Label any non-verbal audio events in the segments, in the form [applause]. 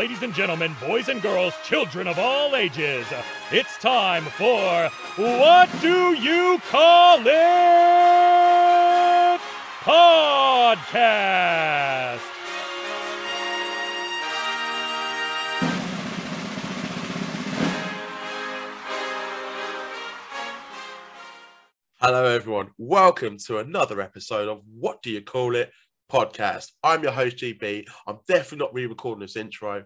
ladies and gentlemen, boys and girls, children of all ages, it's time for What Do You Call It? Podcast. Hello, everyone. Welcome to another episode of What Do You Call It podcast. I'm your host, GB. I'm definitely not re recording this intro.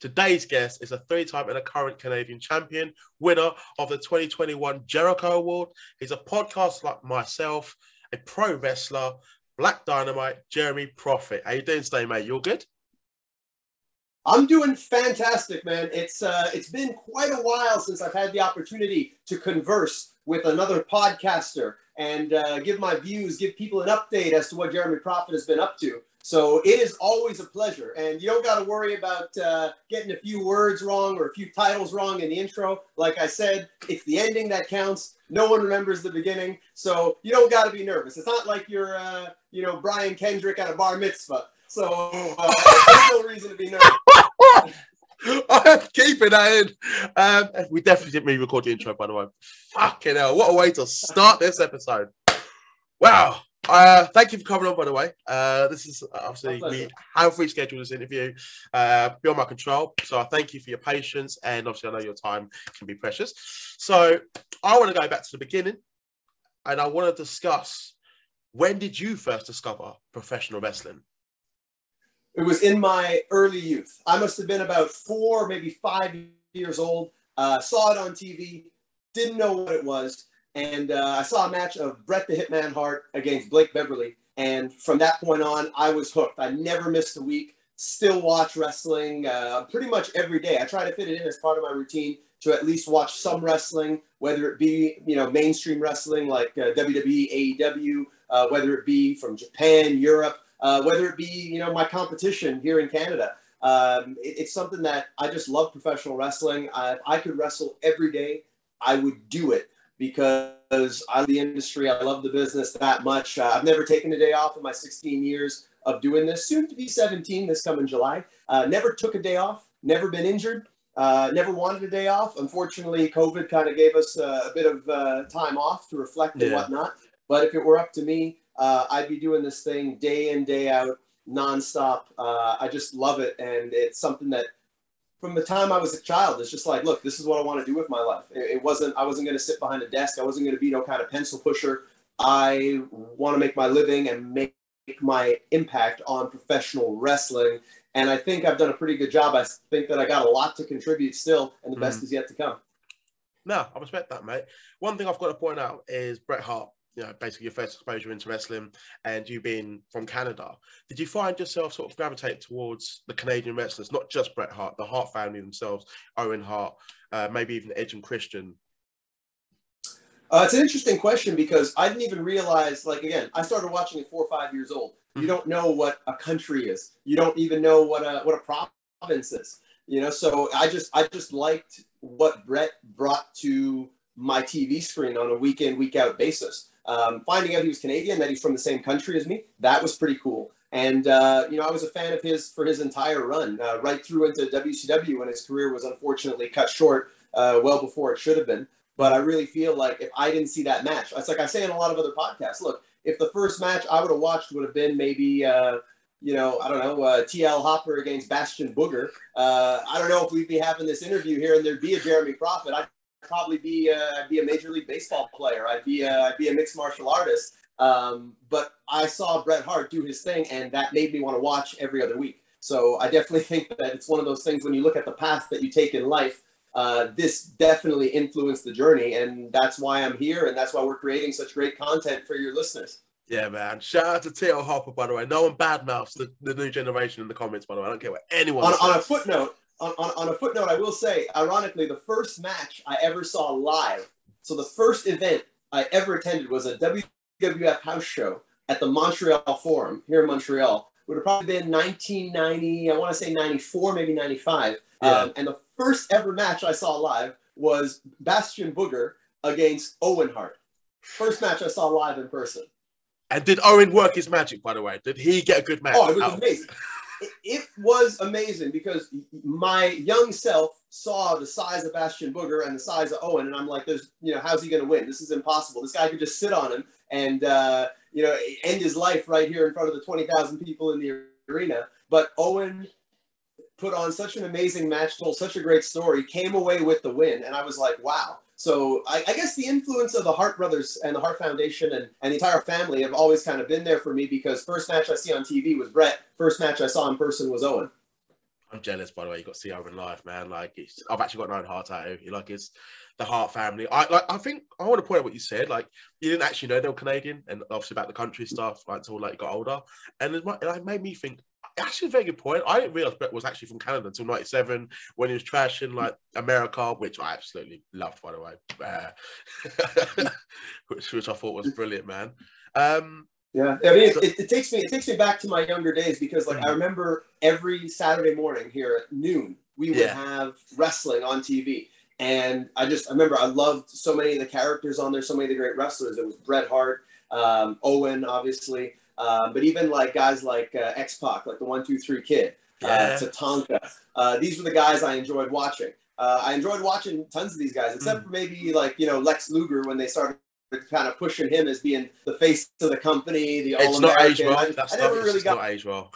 Today's guest is a three time and a current Canadian champion, winner of the 2021 Jericho Award. He's a podcast like myself, a pro wrestler, Black Dynamite, Jeremy Prophet. How you doing today, mate? You all good? I'm doing fantastic, man. It's uh, it's been quite a while since I've had the opportunity to converse with another podcaster and uh, give my views, give people an update as to what Jeremy Prophet has been up to. So it is always a pleasure, and you don't got to worry about uh, getting a few words wrong or a few titles wrong in the intro. Like I said, it's the ending that counts. No one remembers the beginning, so you don't got to be nervous. It's not like you're, uh, you know, Brian Kendrick at a bar mitzvah. So uh, there's no reason to be nervous. [laughs] [laughs] I'm keeping that in. Um, [laughs] we definitely didn't re-record the intro, by the way. Fucking hell! What a way to start this episode. Wow. Uh, thank you for coming on, by the way. Uh, this is obviously we have rescheduled this interview uh, beyond my control. So I thank you for your patience, and obviously I know your time can be precious. So I want to go back to the beginning, and I want to discuss when did you first discover professional wrestling? It was in my early youth. I must have been about four, maybe five years old. Uh, saw it on TV, didn't know what it was, and uh, I saw a match of Bret the Hitman Hart against Blake Beverly. And from that point on, I was hooked. I never missed a week. Still watch wrestling uh, pretty much every day. I try to fit it in as part of my routine to at least watch some wrestling, whether it be you know mainstream wrestling like uh, WWE, AEW, uh, whether it be from Japan, Europe uh, whether it be you know my competition here in Canada. Um, it, it's something that I just love professional wrestling. I, if I could wrestle every day, I would do it because I love the industry. I love the business that much. Uh, I've never taken a day off in my 16 years of doing this. Soon to be 17 this coming July. Uh, never took a day off. Never been injured. Uh, never wanted a day off. Unfortunately, COVID kind of gave us uh, a bit of uh, time off to reflect yeah. and whatnot. But if it were up to me, uh, I'd be doing this thing day in, day out, nonstop. Uh, I just love it. And it's something that from the time I was a child, it's just like, look, this is what I want to do with my life. It, it wasn't, I wasn't going to sit behind a desk. I wasn't going to be no kind of pencil pusher. I want to make my living and make my impact on professional wrestling. And I think I've done a pretty good job. I think that I got a lot to contribute still, and the mm. best is yet to come. No, I respect that, mate. One thing I've got to point out is Bret Hart you know, basically your first exposure into wrestling and you being from Canada, did you find yourself sort of gravitate towards the Canadian wrestlers, not just Bret Hart, the Hart family themselves, Owen Hart, uh, maybe even Edge and Christian? Uh, it's an interesting question because I didn't even realize, like, again, I started watching at four or five years old. You mm-hmm. don't know what a country is. You don't even know what a, what a province is, you know? So I just, I just liked what Bret brought to my TV screen on a week in, week out basis. Um, finding out he was Canadian, that he's from the same country as me, that was pretty cool. And uh, you know, I was a fan of his for his entire run, uh, right through into WCW when his career was unfortunately cut short, uh, well before it should have been. But I really feel like if I didn't see that match, it's like I say in a lot of other podcasts. Look, if the first match I would have watched would have been maybe uh, you know, I don't know, uh, TL Hopper against Bastion Booger. Uh, I don't know if we'd be having this interview here and there'd be a Jeremy Prophet. I probably be uh, be a major league baseball player. I'd be a, I'd be a mixed martial artist. Um, but I saw Bret Hart do his thing, and that made me want to watch every other week. So I definitely [laughs] think that it's one of those things when you look at the path that you take in life. Uh, this definitely influenced the journey, and that's why I'm here, and that's why we're creating such great content for your listeners. Yeah, man. Shout out to TL Hopper, by the way. No one badmouths the, the new generation in the comments, by the way. I don't care what anyone on, on a footnote, on, on, on, a footnote, I will say, ironically, the first match I ever saw live, so the first event I ever attended was a WWF house show at the Montreal Forum here in Montreal. It would have probably been 1990, I want to say 94, maybe 95. Yeah. Um, and the first ever match I saw live was Bastion Booger against Owen Hart. First match I saw live in person. And did Owen work his magic, by the way? Did he get a good match? Oh, it was amazing. It, was amazing because my young self saw the size of Bastion Booger and the size of Owen, and I'm like, "There's, you know, how's he going to win? This is impossible. This guy could just sit on him and, uh, you know, end his life right here in front of the 20,000 people in the arena." But Owen put on such an amazing match, told such a great story, came away with the win, and I was like, "Wow." So I, I, guess the influence of the Hart brothers and the Hart Foundation and, and the entire family have always kind of been there for me because first match I see on TV was Bret. First match I saw in person was Owen. I'm jealous, by the way. You got to see Owen live, man. Like, I've actually got an own heart tattoo. Like, it's the Hart family. I like. I think I want to point out what you said. Like, you didn't actually know they were Canadian, and obviously about the country stuff, like until like you got older, and it made me think actually a very good point. I didn't realize Bret was actually from Canada until '97 when he was trashing like America, which I absolutely loved, by the way, uh, [laughs] which which I thought was brilliant, man. Um, yeah, I mean, it, it, takes me it takes me back to my younger days because like. I remember every Saturday morning here at noon we would yeah. have wrestling on TV. And I just I remember I loved so many of the characters on there, so many of the great wrestlers. It was Bret Hart, um, Owen, obviously. Um, but even like guys like uh, X Pac, like the One Two Three Kid, uh, yeah. uh, Tatanka, uh, these were the guys I enjoyed watching. Uh, I enjoyed watching tons of these guys, except mm. for maybe like you know Lex Luger when they started kind of pushing him as being the face of the company, the all American. I, I never really got not age well.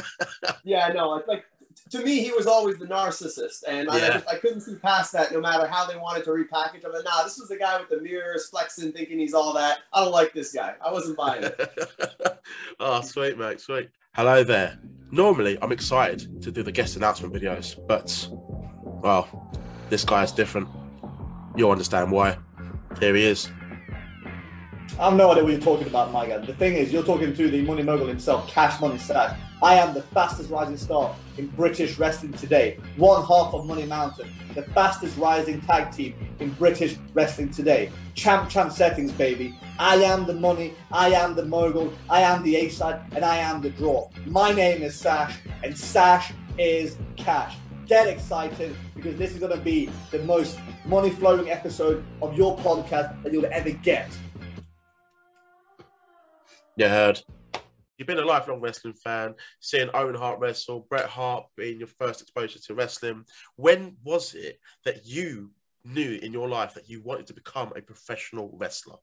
[laughs] yeah, I know. It's like to me, he was always the narcissist, and yeah. I, just, I couldn't see past that. No matter how they wanted to repackage him, and nah, this was the guy with the mirrors, flexing, thinking he's all that. I don't like this guy. I wasn't buying it. [laughs] oh, sweet mate, sweet. Hello there. Normally, I'm excited to do the guest announcement videos, but well, this guy is different. You'll understand why. Here he is. I have no idea what you're talking about, my guy. The thing is, you're talking to the money mogul himself, Cash Money Stash. I am the fastest rising star in British wrestling today. One half of Money Mountain, the fastest rising tag team in British wrestling today. Champ champ settings, baby. I am the money, I am the mogul, I am the A side, and I am the draw. My name is Sash, and Sash is cash. Get excited because this is going to be the most money flowing episode of your podcast that you'll ever get. You heard. You've been a lifelong wrestling fan, seeing Owen Hart wrestle, Bret Hart being your first exposure to wrestling. When was it that you knew in your life that you wanted to become a professional wrestler?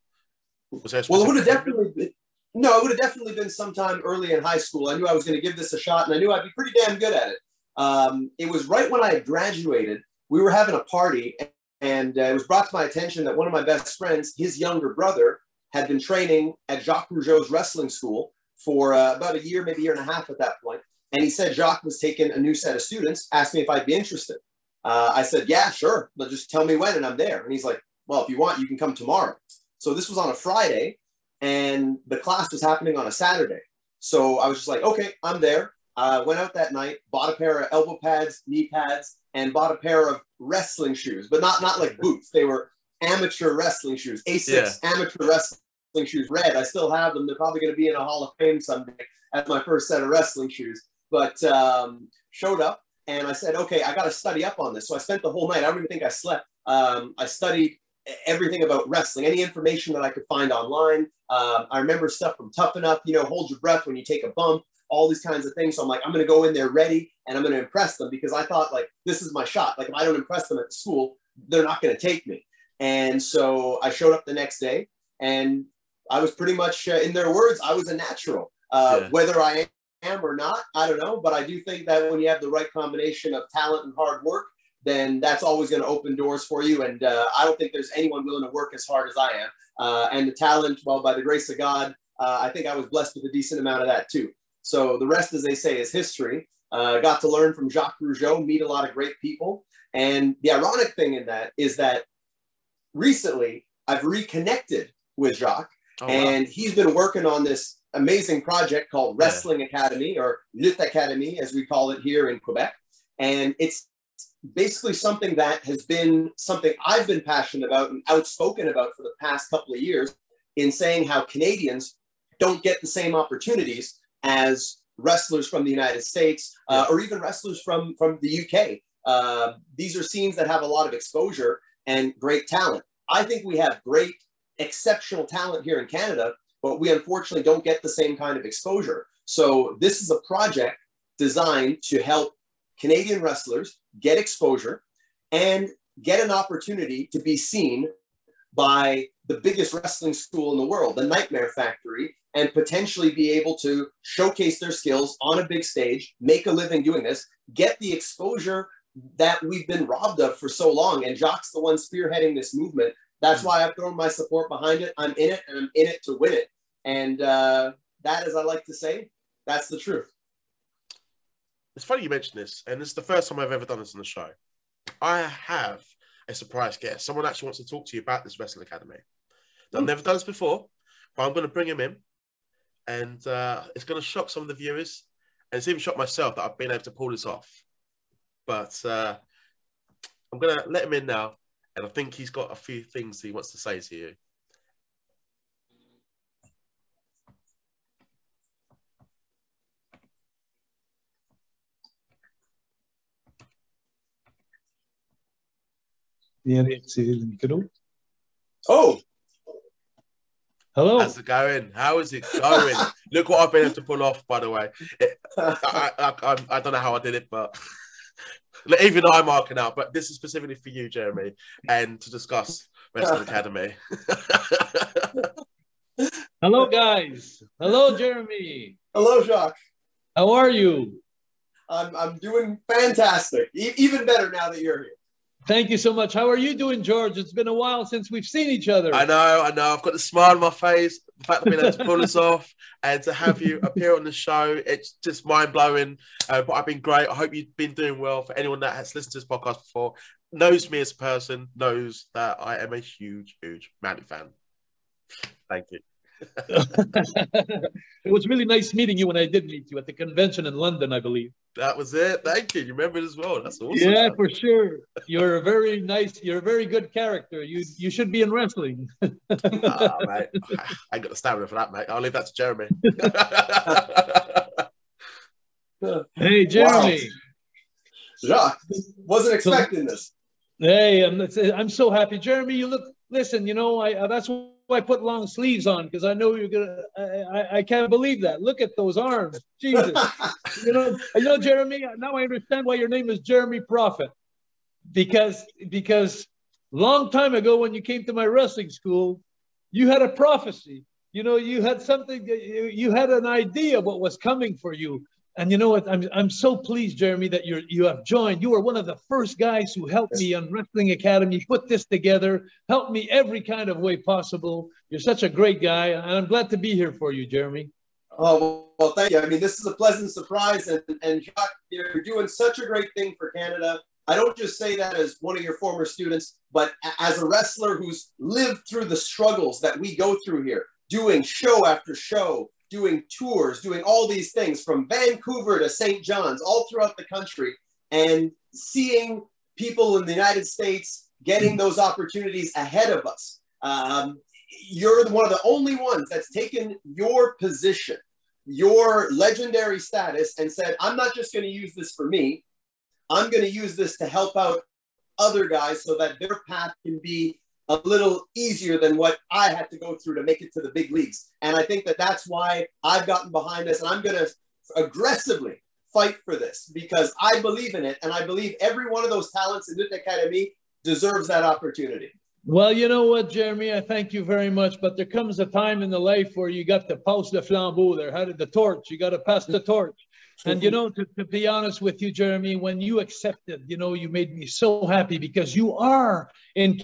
Was there well, it would have definitely been, no, it would have definitely been sometime early in high school. I knew I was going to give this a shot, and I knew I'd be pretty damn good at it. Um, it was right when I had graduated. We were having a party, and uh, it was brought to my attention that one of my best friends, his younger brother, had been training at Jacques Rougeau's wrestling school for uh, about a year, maybe a year and a half at that point. And he said Jacques was taking a new set of students, asked me if I'd be interested. Uh, I said, yeah, sure. But just tell me when and I'm there. And he's like, well, if you want, you can come tomorrow. So this was on a Friday and the class was happening on a Saturday. So I was just like, okay, I'm there. I uh, went out that night, bought a pair of elbow pads, knee pads, and bought a pair of wrestling shoes, but not not like boots. They were amateur wrestling shoes, Asics yeah. amateur wrestling shoes red. I still have them. They're probably going to be in a Hall of Fame someday as my first set of wrestling shoes. But um, showed up and I said, okay, I got to study up on this. So I spent the whole night. I don't even think I slept. Um, I studied everything about wrestling, any information that I could find online. Um, I remember stuff from Tough Enough, you know, hold your breath when you take a bump, all these kinds of things. So I'm like, I'm going to go in there ready and I'm going to impress them because I thought like this is my shot. Like if I don't impress them at the school, they're not going to take me. And so I showed up the next day and I was pretty much, uh, in their words, I was a natural. Uh, yeah. Whether I am or not, I don't know. But I do think that when you have the right combination of talent and hard work, then that's always going to open doors for you. And uh, I don't think there's anyone willing to work as hard as I am. Uh, and the talent, well, by the grace of God, uh, I think I was blessed with a decent amount of that too. So the rest, as they say, is history. Uh, got to learn from Jacques Rougeau, meet a lot of great people. And the ironic thing in that is that recently I've reconnected with Jacques Oh, and wow. he's been working on this amazing project called Wrestling yeah. Academy or Lutte Academy, as we call it here in Quebec. And it's basically something that has been something I've been passionate about and outspoken about for the past couple of years in saying how Canadians don't get the same opportunities as wrestlers from the United States uh, or even wrestlers from, from the UK. Uh, these are scenes that have a lot of exposure and great talent. I think we have great exceptional talent here in Canada, but we unfortunately don't get the same kind of exposure. So this is a project designed to help Canadian wrestlers get exposure and get an opportunity to be seen by the biggest wrestling school in the world, the Nightmare Factory, and potentially be able to showcase their skills on a big stage, make a living doing this, get the exposure that we've been robbed of for so long. And Jacques's the one spearheading this movement. That's why I've thrown my support behind it. I'm in it and I'm in it to win it. And uh, that, as I like to say, that's the truth. It's funny you mention this, and this is the first time I've ever done this on the show. I have a surprise guest. Someone actually wants to talk to you about this Wrestling Academy. I've never done this before, but I'm going to bring him in, and uh, it's going to shock some of the viewers, and it's even shocked myself that I've been able to pull this off. But uh, I'm going to let him in now, and I think he's got a few things he wants to say to you. Erik till mikro. Oh, Hello. How's it going? How is it going? [laughs] Look what I've been able to pull off, by the way. It, I, I, I, I don't know how I did it, but even I'm marking out. But this is specifically for you, Jeremy, and to discuss Wrestling Academy. [laughs] Hello, guys. Hello, Jeremy. hello, Jacques. How are you? I'm, I'm doing fantastic. E- even better now that you're here. Thank you so much. How are you doing, George? It's been a while since we've seen each other. I know, I know. I've got the smile on my face. The fact that I've been able to pull this off and to have you appear on the show, it's just mind blowing. Uh, but I've been great. I hope you've been doing well. For anyone that has listened to this podcast before, knows me as a person, knows that I am a huge, huge Mountie fan. Thank you. It was really nice meeting you when I did meet you at the convention in London, I believe. That was it. Thank you. You remember it as well. That's awesome. Yeah, for sure. You're a very nice. You're a very good character. You you should be in wrestling. Ah, mate. I ain't got the stamina for that, mate. I'll leave that to Jeremy. [laughs] hey, Jeremy. Jacques, wasn't expecting this. Hey, I'm, I'm so happy, Jeremy. You look. Listen, you know, I that's why I put long sleeves on because I know you're gonna. I, I, I can't believe that. Look at those arms, Jesus. [laughs] you know, you know, Jeremy. Now I understand why your name is Jeremy Prophet, because because long time ago when you came to my wrestling school, you had a prophecy. You know, you had something. You, you had an idea what was coming for you. And you know what? I'm I'm so pleased, Jeremy, that you're you have joined. You are one of the first guys who helped me on Wrestling Academy put this together, helped me every kind of way possible. You're such a great guy, and I'm glad to be here for you, Jeremy. Oh well, well, thank you. I mean, this is a pleasant surprise, and and Jacques, you're doing such a great thing for Canada. I don't just say that as one of your former students, but as a wrestler who's lived through the struggles that we go through here, doing show after show, doing tours, doing all these things from Vancouver to St. John's, all throughout the country, and seeing people in the United States getting those opportunities ahead of us. Um, you're one of the only ones that's taken your position, your legendary status, and said, I'm not just going to use this for me. I'm going to use this to help out other guys so that their path can be a little easier than what I had to go through to make it to the big leagues. And I think that that's why I've gotten behind this and I'm going to aggressively fight for this because I believe in it. And I believe every one of those talents in Lutte Academy deserves that opportunity. Well, you know what, Jeremy, I thank you very much. But there comes a time in the life where you got to pass the flambeau there, how did the torch? You got to pass the torch. And you know, to, to be honest with you, Jeremy, when you accepted, you know, you made me so happy because you are in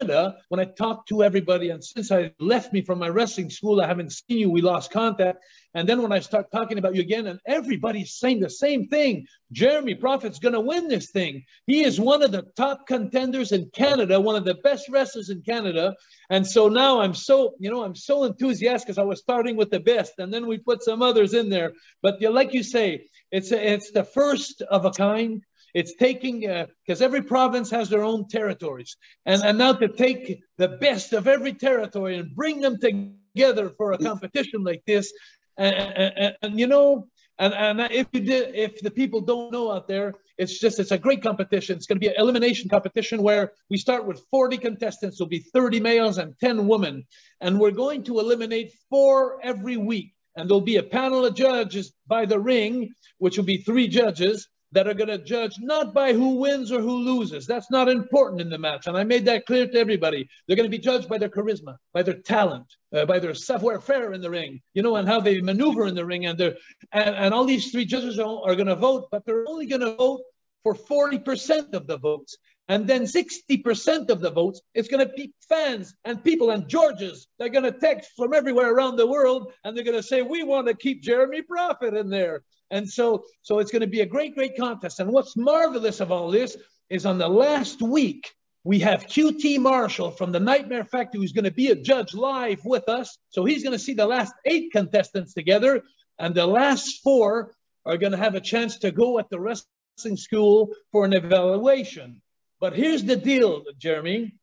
when I talk to everybody, and since I left me from my wrestling school, I haven't seen you. We lost contact. And then when I start talking about you again, and everybody's saying the same thing Jeremy Prophet's going to win this thing. He is one of the top contenders in Canada, one of the best wrestlers in Canada. And so now I'm so, you know, I'm so enthusiastic because I was starting with the best, and then we put some others in there. But like you say, it's a, it's the first of a kind. It's taking because uh, every province has their own territories, and and now to take the best of every territory and bring them together for a competition like this, and, and, and you know, and and if you did, if the people don't know out there, it's just it's a great competition. It's going to be an elimination competition where we start with 40 contestants. There'll be 30 males and 10 women, and we're going to eliminate four every week. and there'll be a panel of judges by the ring, which will be three judges that are going to judge not by who wins or who loses. That's not important in the match. And I made that clear to everybody. They're going to be judged by their charisma, by their talent, uh, by their savoir faire in the ring, you know, and how they maneuver in the ring. And, and, and all these three judges are, are going to vote, but they're only going to vote for 40% of the votes. And then 60% of the votes, it's going to be fans and people and Georges. They're going to text from everywhere around the world and they're going to say, we want to keep Jeremy Prophet in there. And so, so it's going to be a great, great contest. And what's marvelous of all this is on the last week, we have QT Marshall from the Nightmare Factory who's going to be a judge live with us. So he's going to see the last eight contestants together. And the last four are going to have a chance to go at the wrestling school for an evaluation. But here's the deal, Jeremy,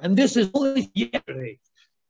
and this is only yesterday,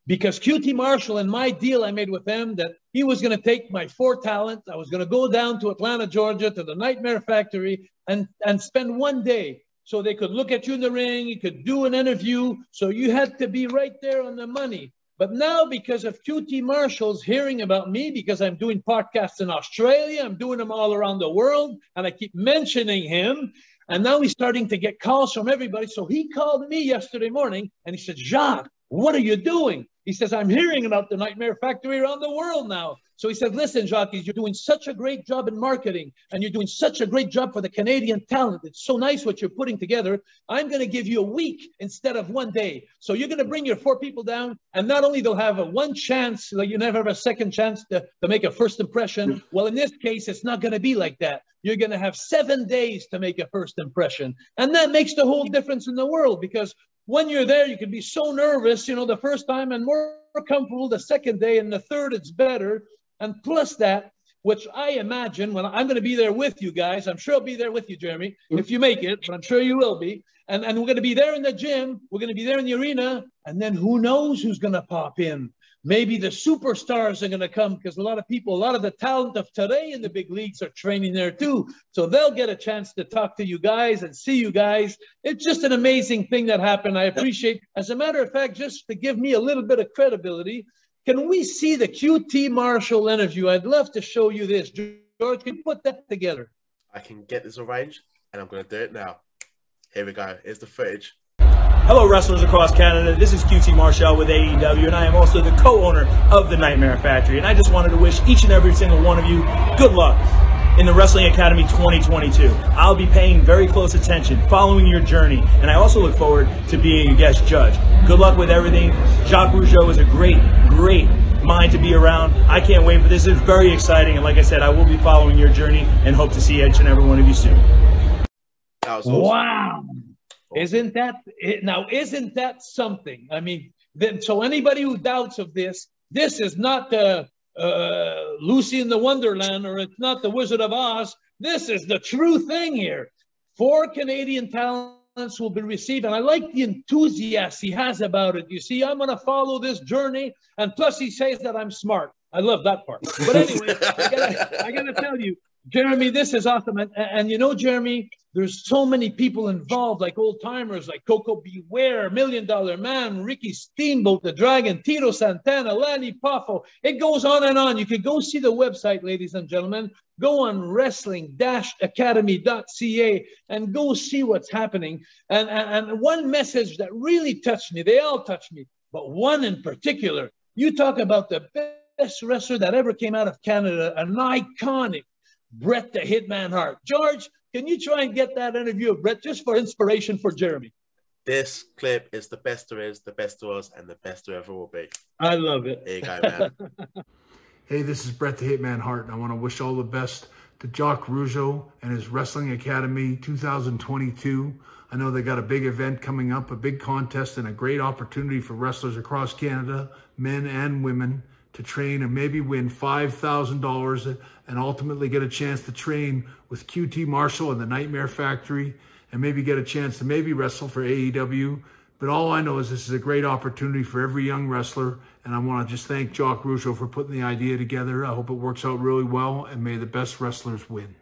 because QT Marshall and my deal I made with them that he was going to take my four talent. I was going to go down to Atlanta, Georgia, to the Nightmare Factory and, and spend one day so they could look at you in the ring, you could do an interview. So you had to be right there on the money. But now, because of QT Marshall's hearing about me, because I'm doing podcasts in Australia, I'm doing them all around the world, and I keep mentioning him, and now he's starting to get calls from everybody. So he called me yesterday morning and he said, Jacques, what are you doing? He says, I'm hearing about the Nightmare Factory around the world now. So he said, Listen, Jacques, you're doing such a great job in marketing and you're doing such a great job for the Canadian talent. It's so nice what you're putting together. I'm going to give you a week instead of one day. So you're going to bring your four people down, and not only they'll have a one chance, like you never have a second chance to, to make a first impression. Well, in this case, it's not going to be like that. You're going to have seven days to make a first impression. And that makes the whole difference in the world because when you're there, you can be so nervous, you know, the first time and more comfortable the second day, and the third, it's better. And plus that, which I imagine when I'm going to be there with you guys, I'm sure I'll be there with you, Jeremy, if you make it, but I'm sure you will be. And, and we're going to be there in the gym, we're going to be there in the arena, and then who knows who's going to pop in. Maybe the superstars are going to come because a lot of people, a lot of the talent of today in the big leagues are training there too. So they'll get a chance to talk to you guys and see you guys. It's just an amazing thing that happened. I appreciate, as a matter of fact, just to give me a little bit of credibility, can we see the QT Marshall interview? I'd love to show you this. George, can you put that together? I can get this arranged and I'm going to do it now. Here we go. Here's the footage. Hello, wrestlers across Canada. This is QT Marshall with AEW, and I am also the co-owner of the Nightmare Factory. And I just wanted to wish each and every single one of you good luck in the Wrestling Academy 2022. I'll be paying very close attention, following your journey, and I also look forward to being a guest judge. Good luck with everything. Jacques Rougeau is a great, great mind to be around. I can't wait for this. It's very exciting, and like I said, I will be following your journey and hope to see each and every one of you soon. That was awesome. Wow. Isn't that now? Isn't that something? I mean, then so anybody who doubts of this, this is not the uh, Lucy in the Wonderland, or it's not the Wizard of Oz. This is the true thing here. Four Canadian talents will be received, and I like the enthusiasm he has about it. You see, I'm going to follow this journey, and plus he says that I'm smart. I love that part. But anyway, I gotta tell you, Jeremy, this is awesome. And, and, you know, Jeremy, there's so many people involved, like old timers, like Koko B. Ware, Million Dollar Man, Ricky Steamboat, The Dragon, Tito Santana, Lanny Poffo. It goes on and on. You can go see the website, ladies and gentlemen. Go on wrestling-academy.ca and go see what's happening. And, and, and one message that really touched me, they all touched me, but one in particular, you talk about the best wrestler that ever came out of Canada, an iconic Bret the Hitman Hart. George, can you try and get that interview of Bret just for inspiration for Jeremy? This clip is the best there is, the best there was, and the best there ever will be. I love it. There you go, man. [laughs] hey, this is Bret the Hitman Hart, and I want to wish all the best to Jacques Rougeau and his Wrestling Academy 2022. I know they got a big event coming up, a big contest, and a great opportunity for wrestlers across Canada, men and women to train and maybe win $5,000 and ultimately get a chance to train with QT Marshall and the Nightmare Factory and maybe get a chance to maybe wrestle for AEW. But all I know is this is a great opportunity for every young wrestler. And I want to just thank Jacques Rougeau for putting the idea together. I hope it works out really well and may the best wrestlers win.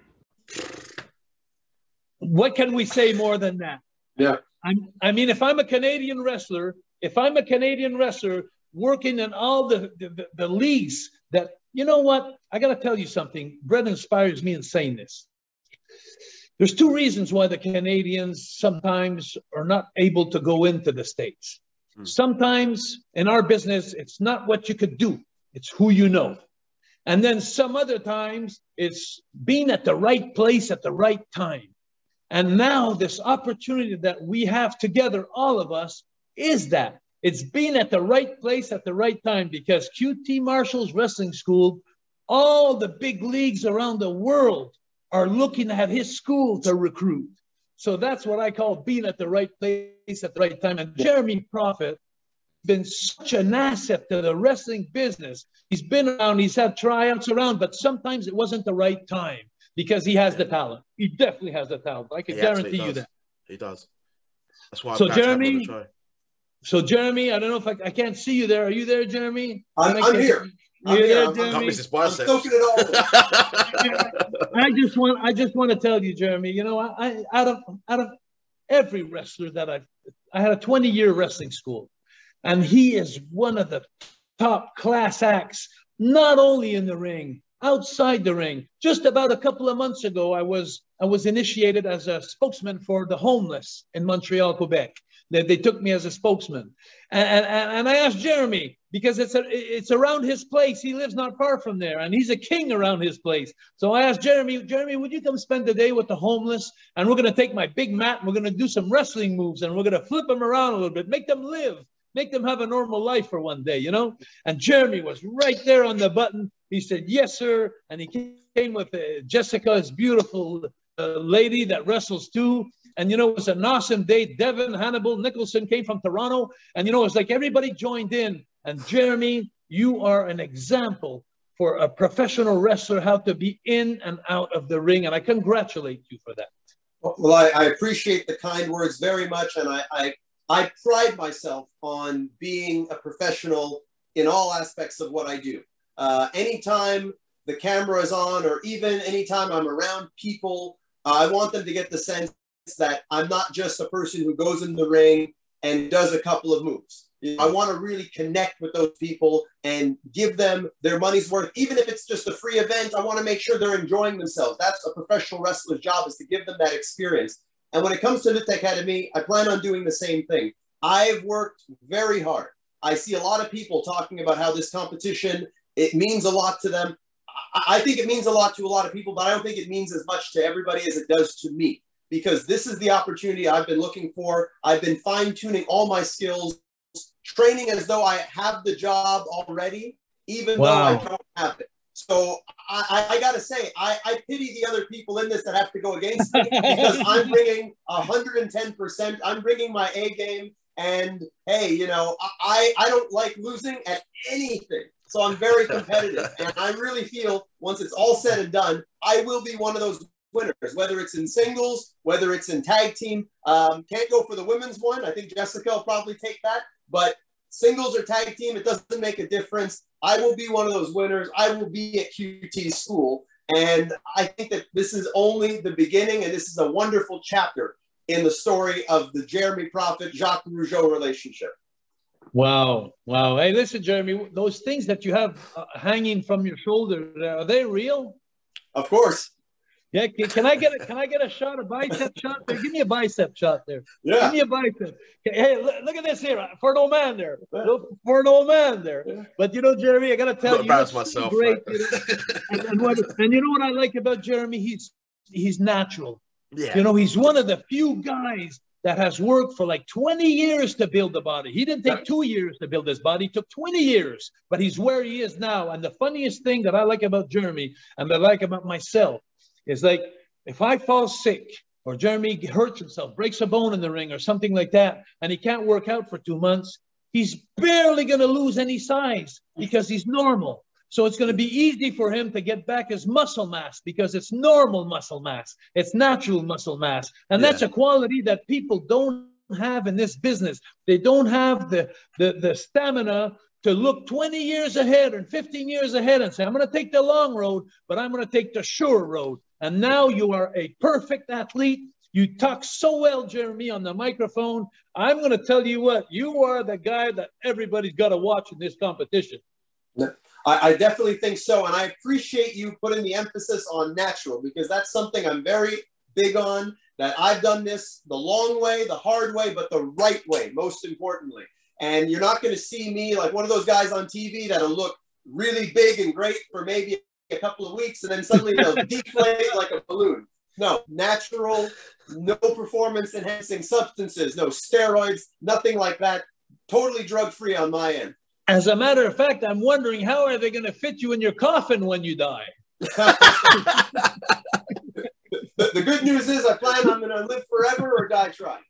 What can we say more than that? Yeah. I'm, I mean, if I'm a Canadian wrestler, if I'm a Canadian wrestler, working in all the, the, the leagues that you know what? I got to tell you something. Bret inspires me in saying this. There's two reasons why the Canadians sometimes are not able to go into the States. Hmm. Sometimes in our business, it's not what you could do, it's who you know. And then some other times, it's being at the right place at the right time. And now, this opportunity that we have together, all of us, is that it's being at the right place at the right time because QT Marshall's Wrestling School, all the big leagues around the world are looking at his school to recruit. So that's what I call being at the right place at the right time. And Jeremy Prophet been such an asset to the wrestling business. He's been around, he's had tryouts around, but sometimes it wasn't the right time because he has the talent. He definitely has the talent. I can he guarantee you that. He does. That's why. So Jeremy. So Jeremy, I don't know if I, I can't see you there. Are you there, Jeremy? I'm, I'm here. I'm here. There, I'm, Jeremy? I'm soaking it all. [laughs] I just want I just want to tell you, Jeremy. You know, I, I out of out of every wrestler that I've I had a 20 year wrestling school, and he is one of the top class acts, not only in the ring, outside the ring. Just about a couple of months ago, I was I was initiated as a spokesman for the homeless in Montreal, Quebec. They, they took me as a spokesman, and, and, and I asked Jeremy because it's a, it's around his place. He lives not far from there, and he's a king around his place. So I asked Jeremy, Jeremy, would you come spend the day with the homeless? And we're going to take my big mat, and we're going to do some wrestling moves, and we're going to flip them around a little bit, make them live make them have a normal life for one day, you know? And Jeremy was right there on the button. He said, Yes, sir. And he came with uh, Jessica's beautiful uh, lady that wrestles too. And, you know, it was an awesome day. Devin, Hannibal, Nicholson came from Toronto. And, you know, it's like everybody joined in. And Jeremy, you are an example for a professional wrestler how to be in and out of the ring. And I congratulate you for that. Well, I, I appreciate the kind words very much. And I, I I pride myself on being a professional in all aspects of what I do. Uh, anytime the camera is on, or even anytime I'm around people, uh, I want them to get the sense that I'm not just a person who goes in the ring and does a couple of moves. I want to really connect with those people and give them their money's worth. Even if it's just a free event, I want to make sure they're enjoying themselves. That's a professional wrestler's job is to give them that experience. And when it comes to the Tech Academy, I plan on doing the same thing. I've worked very hard. I see a lot of people talking about how this competition, it means a lot to them. I think it means a lot to a lot of people, but I don't think it means as much to everybody as it does to me because this is the opportunity I've been looking for. I've been fine tuning all my skills, training as though I have the job already, even wow. though I don't have it. So I, I got to say, I, I, pity the other people in this that have to go against me [laughs] because I'm bringing 110%. I'm bringing my A game. And hey, you know, I, I don't like losing at anything. So I'm very competitive. [laughs] and I really feel once it's all said and done, I will be one of those winners, whether it's in singles, whether it's in tag team. Um, can't go for the women's one. I think Jessica will probably take that. But singles or tag team, it doesn't make a difference. I will be one of those winners. I will be at QT school. And I think that this is only the beginning, and this is a wonderful chapter in the story of the Jeremy Prophet Jacques Rougeau relationship. Wow. Wow. Hey, listen, Jeremy, those things that you have uh, hanging from your shoulder, are they real? Of course. Yeah, can, can, I get a can I get a shot, a bicep shot there? Give me a bicep shot there. Yeah. Give me a bicep. Hey, look, look at this here for an old man there. For an old man there. But you know, Jeremy, I gotta tell you, myself, great. You know? [laughs] and, and, what, and you know what I like about Jeremy? He's he's natural. Yeah. You know, he's one of the few guys that has worked for like 20 years to build the body. He didn't take two years to build his body, it took 20 years, but he's where he is now. And the funniest thing that I like about Jeremy and that I like about myself it's like if I fall sick or Jeremy hurts himself, breaks a bone in the ring or something like that, and he can't work out for two months, he's barely going to lose any size because he's normal. So it's going to be easy for him to get back his muscle mass because it's normal muscle mass. It's natural muscle mass. And yeah. that's a quality that people don't have in this business. They don't have the, the, the stamina to look 20 years ahead and 15 years ahead and say, I'm going to take the long road, but I'm going to take the sure road. And now you are a perfect athlete. You talk so well, Jeremy, on the microphone. I'm going to tell you what, you are the guy that everybody's got to watch in this competition. I, I definitely think so. And I appreciate you putting the emphasis on natural because that's something I'm very big on. That I've done this the long way, the hard way, but the right way, most importantly. And you're not going to see me like one of those guys on TV that'll look really big and great for maybe a couple of weeks and then suddenly they'll [laughs] deflate like a balloon. No, natural, no performance enhancing substances, no steroids, nothing like that. Totally drug free on my end. As a matter of fact, I'm wondering how are they going to fit you in your coffin when you die? [laughs] [laughs] the, the good news is I plan I'm going to live forever or die trying.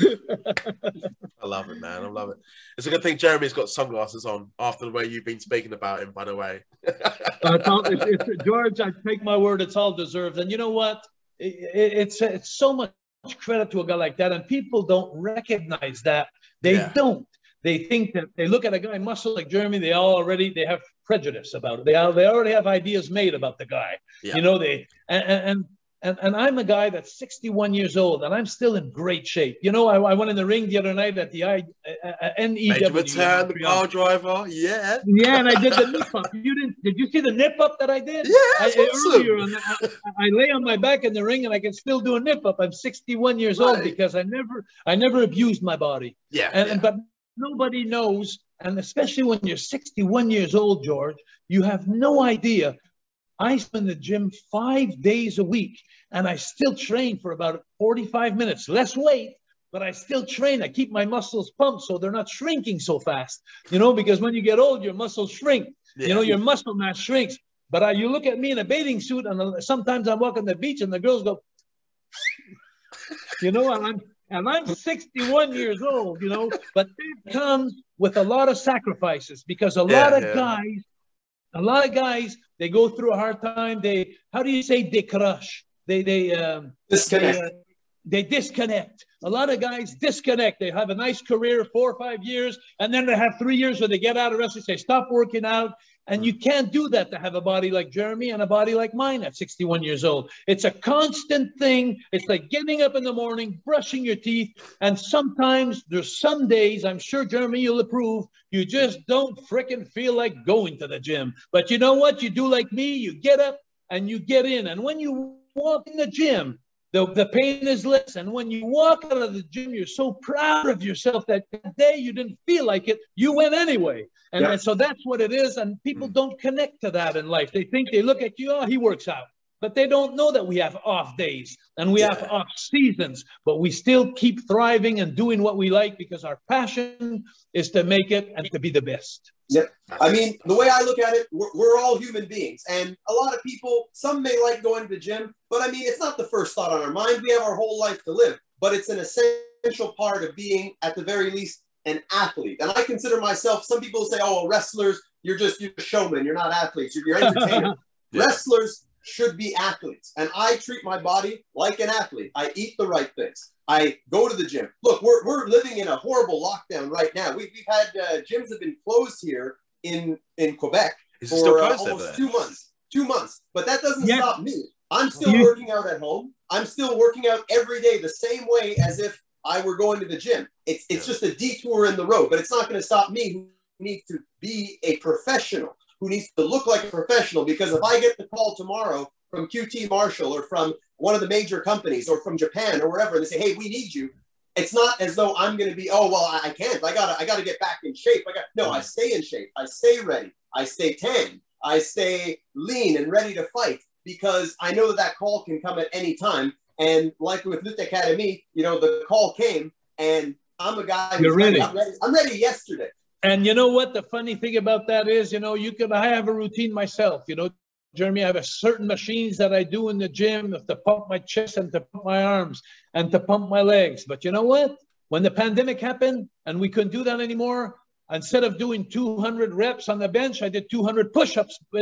I love it, man. I love it. It's a good thing Jeremy's got sunglasses on after the way you've been speaking about him, by the way. it's all, it's, it's, George, I take my word, it's all deserved. And you know what? It, it, it's, it's so much credit to a guy like that. And people don't recognize that. They yeah. don't. They think that they look at a guy muscle like Jeremy, they all already they have prejudice about it. They, they already have ideas made about the guy. Yeah. You know, they and, and and, and I'm a guy that's 61 years old and I'm still in great shape. You know, I, I went in the ring the other night at the I, uh, uh NEW. Major return, the power driver. Yeah. Yeah, and I did the nip up. You didn't, did you see the nip up that I did? Yeah, that's I, awesome. Earlier, I, I, lay on my back in the ring and I can still do a nip up. I'm 61 years right. old because I never, I never abused my body. Yeah. And, yeah. and but nobody knows, and especially when you're 61 years old, George, you have no idea I spend the gym five days a week and I still train for about 45 minutes, less weight, but I still train. I keep my muscles pumped so they're not shrinking so fast, you know, because when you get old, your muscles shrink, yeah. you know, your muscle mass shrinks. But I, you look at me in a bathing suit and sometimes I'm walking the beach and the girls go, [laughs] you know, and I'm, and I'm 61 years old, you know, but that comes with a lot of sacrifices because a yeah, lot of yeah. guys a lot of guys they go through a hard time. They how do you say they crush? They they um, disconnect. They, uh, they disconnect. A lot of guys disconnect. They have a nice career, four or five years, and then they have three years where they get out of wrestling, say stop working out, and you can't do that to have a body like Jeremy and a body like mine at 61 years old. It's a constant thing. It's like getting up in the morning, brushing your teeth. And sometimes there's some days, I'm sure, Jeremy, you'll approve, you just don't freaking feel like going to the gym. But you know what? You do like me, you get up and you get in. And when you walk in the gym, the, the pain is less. And when you walk out of the gym, you're so proud of yourself that day you didn't feel like it, you went anyway. And, and so that's what it is. And people mm. don't connect to that in life. They think they look at you, oh, he works out. But they don't know that we have off days and we yeah. have off seasons, but we still keep thriving and doing what we like because our passion is to make it and to be the best. Yep. I mean, the way I look at it, we're, we're, all human beings. And a lot of people, some may like going to the gym, but I mean, it's not the first thought on our mind. We have our whole life to live, but it's an essential part of being, at the very least, an athlete. And I consider myself, some people say, oh, wrestlers, you're just you're showmen, you're not athletes, you're, you're [laughs] entertainers. yeah. Wrestlers should be athletes. And I treat my body like an athlete. I eat the right things. I go to the gym. Look, we're, we're living in a horrible lockdown right now. We, we've had uh, gyms have been closed here in, in Quebec for uh, almost two months. Two months. But that doesn't yeah. stop me. I'm still working out at home. I'm still working out every day the same way as if I were going to the gym. It's, it's just a detour in the road, but it's not going to stop me who needs to be a professional, who needs to look like a professional. Because if I get the call tomorrow from QT Marshall or from one of the major companies or from Japan or wherever, and they say, "Hey, we need you," it's not as though I'm going to be, "Oh, well, I, can't. I gotta, I gotta get back in shape." I got no. I stay in shape. I stay ready. I stay tan. I stay lean and ready to fight because I know that that call can come at any time. And like with Lutte Academy, you know, the call came, and I'm a guy. You're ready. ready. I'm ready. I'm ready yesterday. And you know what? The funny thing about that is, you know, you can. I have a routine myself. You know, Jeremy, I have a certain machines that I do in the gym to pump my chest and to pump my arms and to pump my legs. But you know what? When the pandemic happened and we couldn't do that anymore, instead of doing 200 reps on the bench, I did 200 push-ups uh,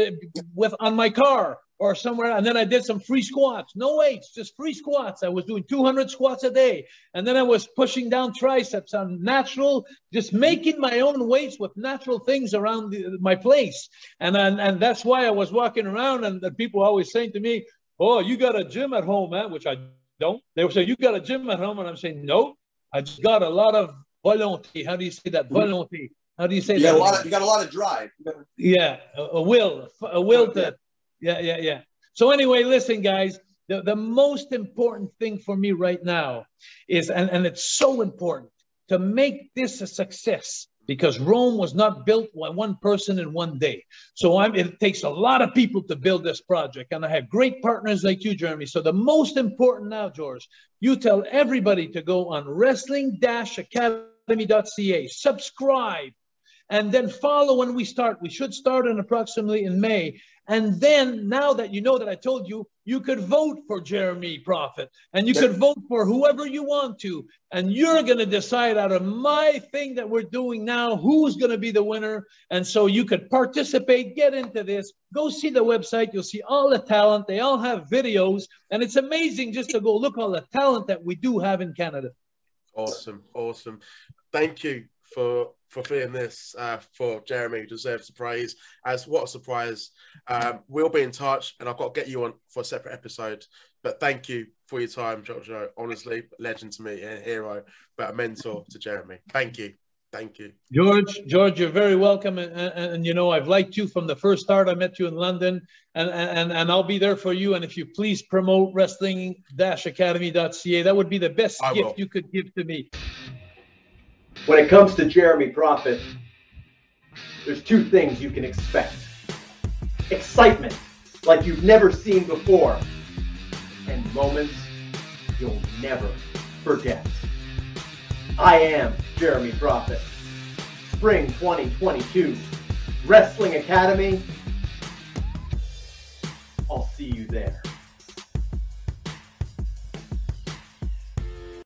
with on my car or somewhere. And then I did some free squats, no weights, just free squats. I was doing 200 squats a day. And then I was pushing down triceps on natural, just making my own weights with natural things around the, my place. And, and, and that's why I was walking around and the people always saying to me, oh, you got a gym at home, man, which I don't. They would say, you got a gym at home. And I'm saying, no, I just got a lot of volonté. How do you say that? Volonté. How do you say You that? got a lot of you got a lot of drive. Yeah, a, a will, a will to, yeah, yeah, yeah. So anyway, listen, guys, the, the most important thing for me right now is, and, and it's so important to make this a success because Rome was not built by one person in one day. So I'm, it takes a lot of people to build this project. And I have great partners like you, Jeremy. So the most important now, George, you tell everybody to go on wrestling-academy.ca, subscribe, and then follow when we start. We should start in approximately in May. And then now that you know that I told you, you could vote for Jeremy Prophet and you could vote for whoever you want to. And you're going to decide out of my thing that we're doing now who's going to be the winner. And so you could participate, get into this, go see the website. You'll see all the talent. They all have videos. And it's amazing just to go look all the talent that we do have in Canada. Awesome, awesome. Thank you for for feeling this uh, for Jeremy. who Deserves the praise. As what a surprise. Um, we'll be in touch, and I've got to get you on for a separate episode. But thank you for your time, Jojo. Honestly, legend to me, a hero, but a mentor to Jeremy. Thank you, thank you. George, George, you're very welcome, and, and, and, you know I've liked you from the first start. I met you in London, and and and I'll be there for you. And if you please promote wrestling-academy.ca, that would be the best I gift will. you could give to me. When it comes to Jeremy Prophet, there's two things you can expect excitement, like you've never seen before, and moments you'll never forget. I am Jeremy Prophet. Spring 2022, Wrestling Academy. I'll see you there.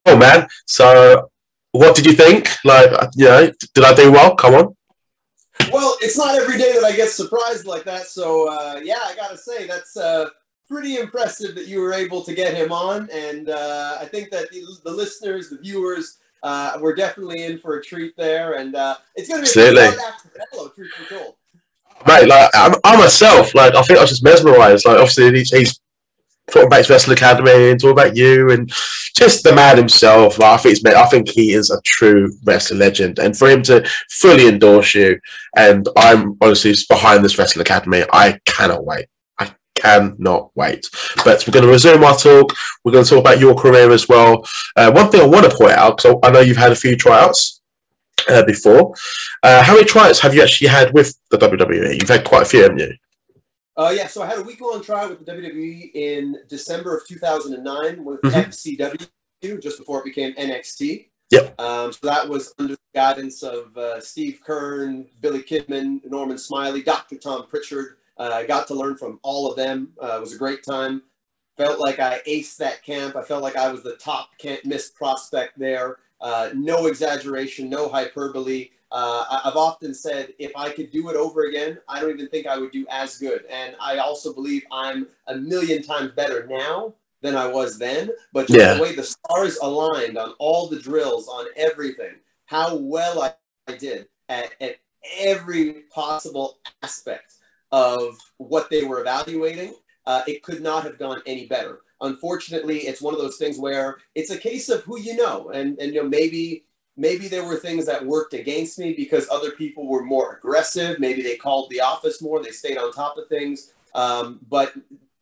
Oh man, so what did you think? Like, you know, did I do well? Come on. Well, it's not every day that I get surprised like that. So uh, yeah, I gotta say that's uh, pretty impressive that you were able to get him on, and uh, I think that the, the listeners, the viewers, uh, were definitely in for a treat there, and uh, it's gonna be Absolutely. a act to truth be told. mate, like I'm, I myself, like I think I was just mesmerised. Like obviously he's, he's his wrestling academy and talking about you and just the man himself. I think it's, I think he is a true wrestling legend, and for him to fully endorse you, and I'm honestly behind this wrestling academy. I cannot wait. I cannot wait. But we're going to resume our talk. We're going to talk about your career as well. Uh, one thing I want to point out, because I know you've had a few tryouts uh, before. Uh, how many tryouts have you actually had with the WWE? You've had quite a few, haven't you? Uh, yeah, so I had a week long trial with the WWE in December of 2009 with Mhm. FCW, just before it became NXT. Yep. Um, so that was under the guidance of uh, Steve Keirn, Billy Kidman, Norman Smiley, Dr. Tom Pritchard. Uh, I got to learn from all of them. Uh, it was a great time. Felt like I aced that camp. I felt like I was the top can't miss prospect there. Uh, no exaggeration, no hyperbole. Uh, I've often said if I could do it over again, I don't even think I would do as good. And I also believe I'm a million times better now than I was then. But just Yeah. the way the stars aligned on all the drills, on everything, how well I, I did at, at every possible aspect of what they were evaluating, uh, it could not have gone any better. Unfortunately, it's one of those things where it's a case of who you know, and and you know maybe maybe there were things that worked against me because other people were more aggressive. Maybe they called the office more, they stayed on top of things. Um, but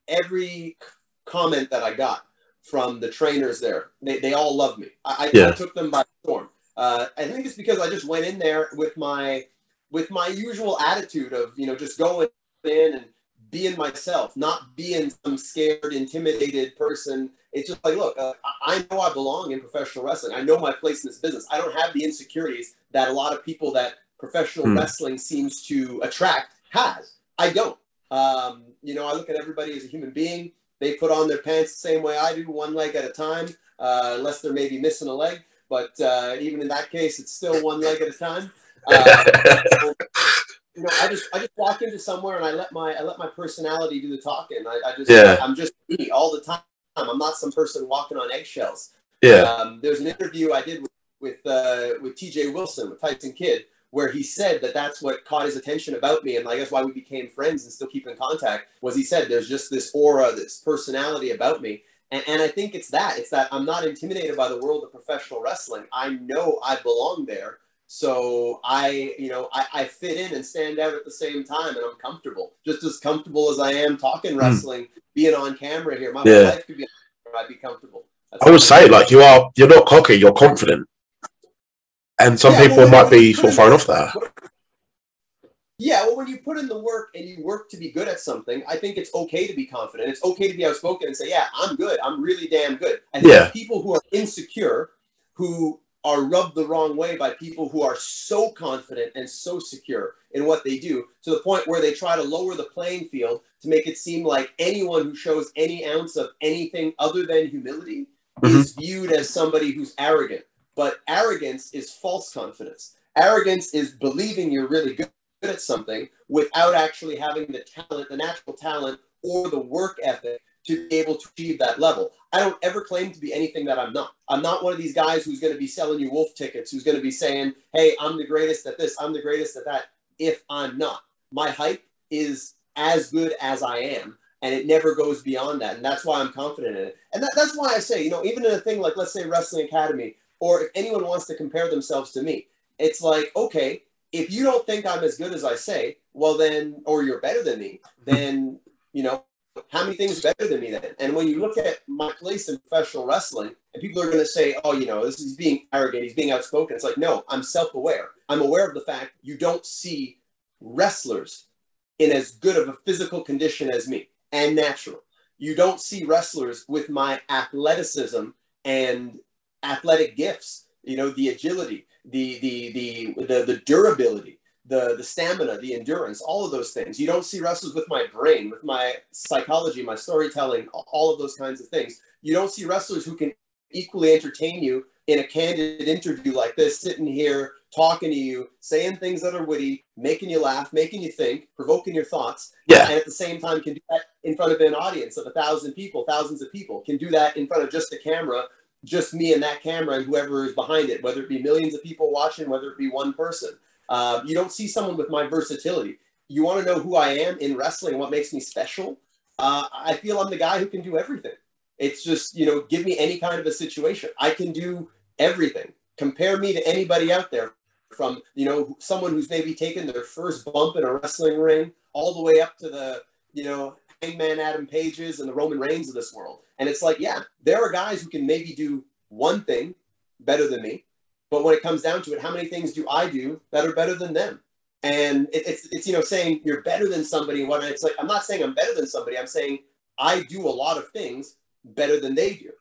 every comment that I got from the trainers there, they, they all loved me. I, I, I Yeah. took them by storm. Uh, I think it's because I just went in there with my with my usual attitude of you know just going in and being myself, not being some scared, intimidated person. It's just like, look, uh, I know I belong in professional wrestling. I know my place in this business. I don't have the insecurities that a lot of people that professional Hmm. wrestling seems to attract has. I don't. Um, you know, I look at everybody as a human being. They put on their pants the same way I do, one leg at a time, uh, unless they're maybe missing a leg. But uh, even in that case, it's still one leg at a time. [laughs] Uh, so, you know, I just I just walk into somewhere and I let my I let my personality do the talking. I, I just Yeah. I'm just me all the time. I'm not some person walking on eggshells. Yeah. Um, there's an interview I did with with, uh, with T.J. Wilson with Tyson Kidd where he said that that's what caught his attention about me, and I guess why we became friends and still keep in contact was he said there's just this aura, this personality about me. And, and I think it's that. It's that I'm not intimidated by the world of professional wrestling. I know I belong there. So I, you know, I, I fit in and stand out at the same time, and I'm comfortable, just as comfortable as I am talking wrestling, being on camera here. My Hmm. Yeah. life could be, I'd be comfortable. That's I would say like you are. You're not cocky. You're confident. And some Yeah, people well, might be sort of thrown off there. Yeah, well, when you put in the work and you work to be good at something, I think it's okay to be confident. It's okay to be outspoken and say, "Yeah, I'm good. I'm really damn good." I think Yeah. people who are insecure, who are rubbed the wrong way by people who are so confident and so secure in what they do, to the point where they try to lower the playing field to make it seem like anyone who shows any ounce of anything other than humility Mhm. is viewed as somebody who's arrogant. But arrogance is false confidence. Arrogance is believing you're really good at something without actually having the talent, the natural talent, or the work ethic to be able to achieve that level. I don't ever claim to be anything that I'm not. I'm not one of these guys who's going to be selling you wolf tickets, who's going to be saying, hey, I'm the greatest at this, I'm the greatest at that, if I'm not. My hype is as good as I am, and it never goes beyond that. And that's why I'm confident in it. And that, that's why I say, you know, even in a thing like, let's say, Wrestling Academy, or if anyone wants to compare themselves to me, it's like, okay, if you don't think I'm as good as I say, well then, or you're better than me, [laughs] then you know, how many things better than me then? And when you look at my place in professional wrestling, and people are going to say, oh, you know, this is being arrogant, he's being outspoken. It's like, no, I'm self-aware. I'm aware of the fact you don't see wrestlers in as good of a physical condition as me and natural. You don't see wrestlers with my athleticism and athletic gifts. You know, the agility, the the the the, the durability, the the stamina, the endurance, all of those things. You don't see wrestlers with my brain, with my psychology, my storytelling, all of those kinds of things. You don't see wrestlers who can equally entertain you in a candid interview like this, sitting here talking to you, saying things that are witty, making you laugh, making you think, provoking your thoughts, Yeah. and at the same time can do that in front of an audience of a thousand people, thousands of people, can do that in front of just a camera, just me and that camera and whoever is behind it, whether it be millions of people watching, whether it be one person. Uh, you don't see someone with my versatility. You want to know who I am in wrestling, what makes me special? Uh, I feel I'm the guy who can do everything. It's just, you know, give me any kind of a situation. I can do everything. Compare me to anybody out there from, you know, someone who's maybe taken their first bump in a wrestling ring all the way up to the, you know, Hangman Adam Pages and the Roman Reigns of this world. And it's like, yeah, there are guys who can maybe do one thing better than me. But when it comes down to it, how many things do I do that are better than them? And it, it's, it's, you know, saying you're better than somebody. When it's like, I'm not saying I'm better than somebody. I'm saying I do a lot of things better than they do,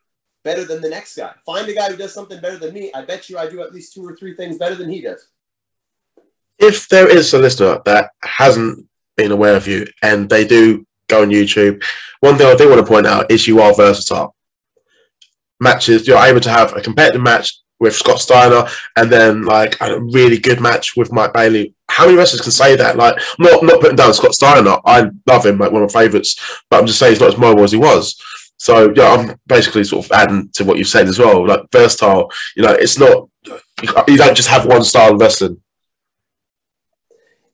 better than the next guy. Find a guy who does something better than me. I bet you I do at least two or three things better than he does. If there is a listener that hasn't been aware of you and they do go on YouTube, one thing I do want to point out is you are versatile. Matches, you're able to have a competitive match with Scott Steiner and then like a really good match with Mike Bailey. How many wrestlers can say that? Like, not not putting down Scott Steiner. I love him, like one of my favourites, but I'm just saying he's not as mobile as he was. So yeah, I'm basically sort of adding to what you've said as well. Like versatile, you know, it's not you don't just have one style of wrestling.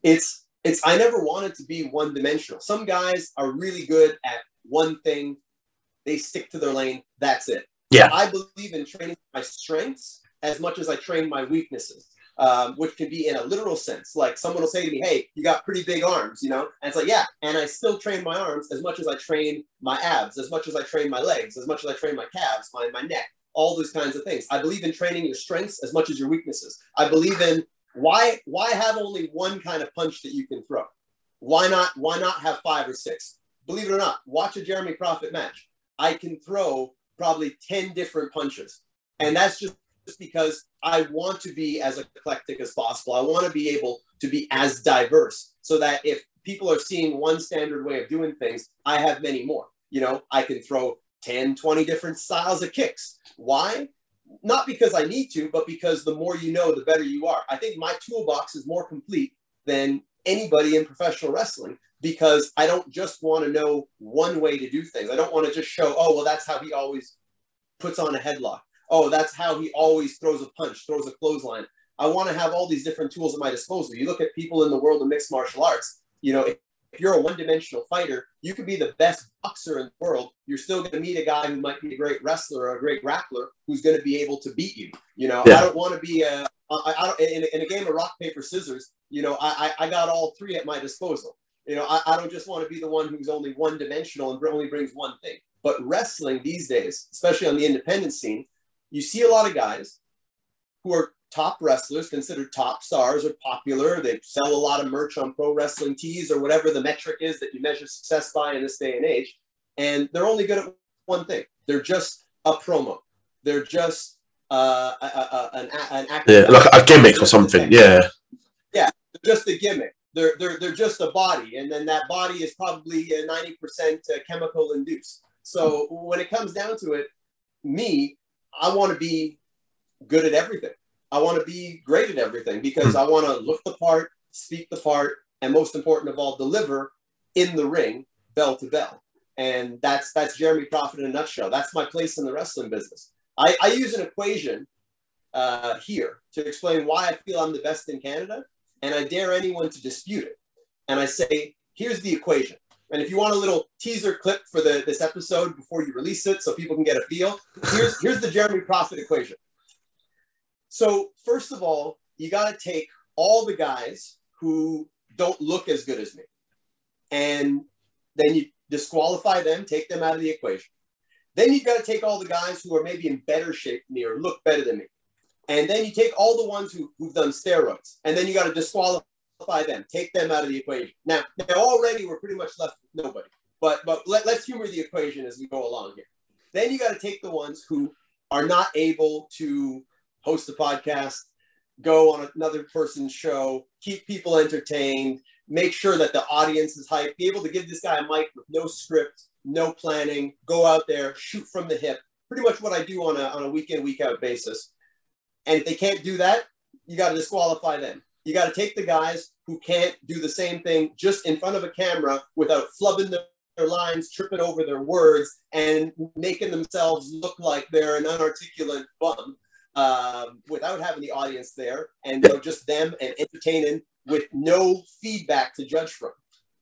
it's it's I never wanted to be one dimensional. Some guys are really good at one thing, they stick to their lane, that's it. Yeah. I believe in training my strengths as much as I train my weaknesses. Um, which can be in a literal sense. Like someone will say to me, "Hey, you got pretty big arms," you know, and it's like, "Yeah," and I still train my arms as much as I train my abs, as much as I train my legs, as much as I train my calves, my my neck, all those kinds of things. I believe in training your strengths as much as your weaknesses. I believe in why why have only one kind of punch that you can throw? Why not why not have five or six? Believe it or not, watch a Jeremy Prophet match. I can throw probably 10 different punches. And that's just because I want to be as eclectic as possible. I want to be able to be as diverse so that if people are seeing one standard way of doing things, I have many more. You know, I can throw 10, 20 different styles of kicks. Why? Not because I need to, but because the more you know, the better you are. I think my toolbox is more complete than anybody in professional wrestling because I don't just want to know one way to do things. I don't want to just show, oh, well, that's how he always puts on a headlock. Oh, that's how he always throws a punch, throws a clothesline. I want to have all these different tools at my disposal. You look at people in the world of mixed martial arts, you know, if if you're a one-dimensional fighter, you could be the best boxer in the world. You're still going to meet a guy who might be a great wrestler or a great grappler who's going to be able to beat you. You know, Yeah. I don't want to be a, I, I don't, in, a- in a game of rock paper scissors. You know, I, I I got all three at my disposal. You know, I, I don't just want to be the one who's only one dimensional and only brings one thing. But wrestling these days, especially on the independent scene, you see a lot of guys who are top wrestlers, considered top stars, or popular. They sell a lot of merch on pro wrestling tees or whatever the metric is that you measure success by in this day and age. And they're only good at one thing. They're just a promo. They're just uh, a, a, a- an, an actor. Yeah, like a gimmick or something. Yeah. They're just a gimmick. They're, they're, they're just a body. And then that body is probably uh, 90% uh, chemical induced. So when it comes down to it, me, I want to be good at everything. I want to be great at everything because I want to look the part, speak the part, and most important of all, deliver in the ring, bell to bell. And that's that's Jeremy Prophet in a nutshell. That's my place in the wrestling business. I, I use an equation uh, here to explain why I feel I'm the best in Canada, and I dare anyone to dispute it. And I say, here's the equation. And if you want a little teaser clip for the, this episode before you release it, so people can get a feel, here's [laughs] here's the Jeremy Prophet equation. So first of all, you got to take all the guys who don't look as good as me, and then you disqualify them, take them out of the equation. Then you got to take all the guys who are maybe in better shape than me or look better than me. And then you take all the ones who, who've done steroids, and then you got to disqualify them, take them out of the equation. Now, now already we're pretty much left with nobody. But but let, let's humor the equation as we go along here. Then you got to take the ones who are not able to host a podcast, go on another person's show, keep people entertained, make sure that the audience is hyped, be able to give this guy a mic with no script, no planning, go out there, shoot from the hip. Pretty much what I do on a, on a week in, week out basis. And if they can't do that, you got to disqualify them. You got to take the guys who can't do the same thing just in front of a camera without flubbing their, lines, tripping over their words, and making themselves look like they're an unarticulate bum um, without having the audience there and just them and entertaining with no feedback to judge from.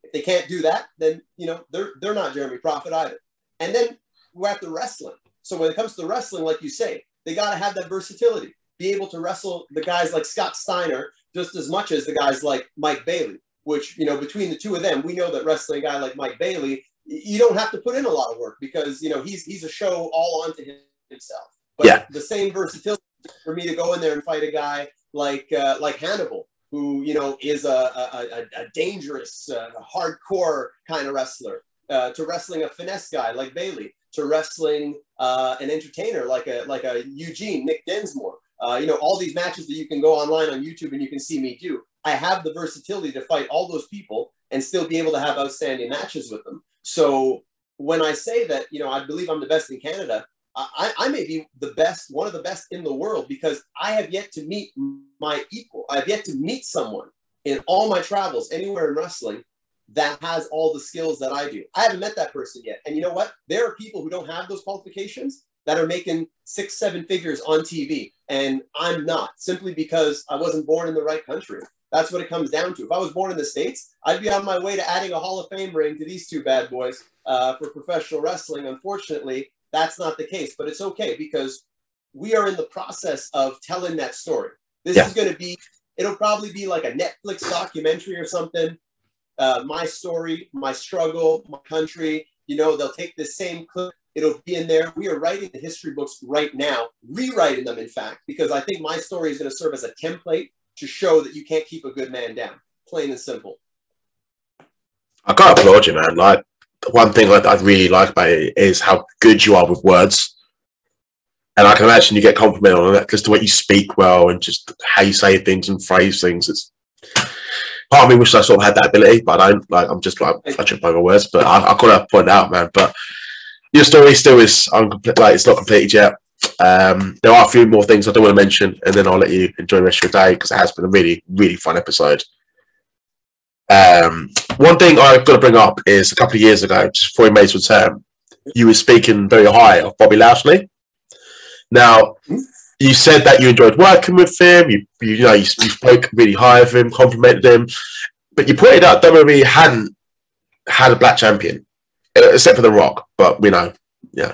If they can't do that, then you know they're they're not Jeremy Prophet either. And then we're at the wrestling. So when it comes to wrestling, like you say, they got to have that versatility, be able to wrestle the guys like Scott Steiner just as much as the guys like Mike Bailey. Which you know between the two of them, we know that wrestling a guy like Mike Bailey, you don't have to put in a lot of work because you know he's he's a show all onto him- himself. But Yeah. the same versatility for me to go in there and fight a guy like uh, like Hannibal, who you know is a a, a, a dangerous, uh, hardcore kind of wrestler, uh, to wrestling a finesse guy like Bailey, to wrestling uh, an entertainer like a like a Eugene Nick Dinsmore. Uh, you know all these matches that you can go online on YouTube and you can see me do. I have the versatility to fight all those people and still be able to have outstanding matches with them. So when I say that, you know, I believe I'm the best in Canada, I, I may be the best, one of the best in the world because I have yet to meet my equal. I've yet to meet someone in all my travels anywhere in wrestling that has all the skills that I do. I haven't met that person yet. And you know what? There are people who don't have those qualifications that are making six, seven figures on TV. And I'm not simply because I wasn't born in the right country. That's what it comes down to. If I was born in the States, I'd be on my way to adding a Hall of Fame ring to these two bad boys uh, for professional wrestling. Unfortunately, that's not the case, but it's okay because we are in the process of telling that story. This Yeah. is going to be, it'll probably be like a Netflix documentary or something. Uh, my story, my struggle, my country. You know, they'll take the same clip, it'll be in there. We are writing the history books right now, rewriting them, in fact, because I think my story is going to serve as a template to show that you can't keep a good man down. Plain and simple. I gotta applaud you, man. Like one thing that I really like about it is how good you are with words. And I can imagine you get complimented on that, just the way you speak well and just how you say things and phrase things. It's part of me wish I sort of had that ability, but I don't. Like I'm just like clutching by my words. But I, I gotta point out, man. But your story still is uncomplete. Like it's not completed yet. Um, there are a few more things I don't want to mention, and then I'll let you enjoy the rest of your day because it has been a really, really fun episode. Um, one thing I've got to bring up is a couple of years ago, just before he made his return, you were speaking very high of Bobby Lashley. Now, you said that you enjoyed working with him. You, you, know, you, you spoke really high of him, complimented him, but you pointed out WWE hadn't had a black champion, except for The Rock. But we know, yeah,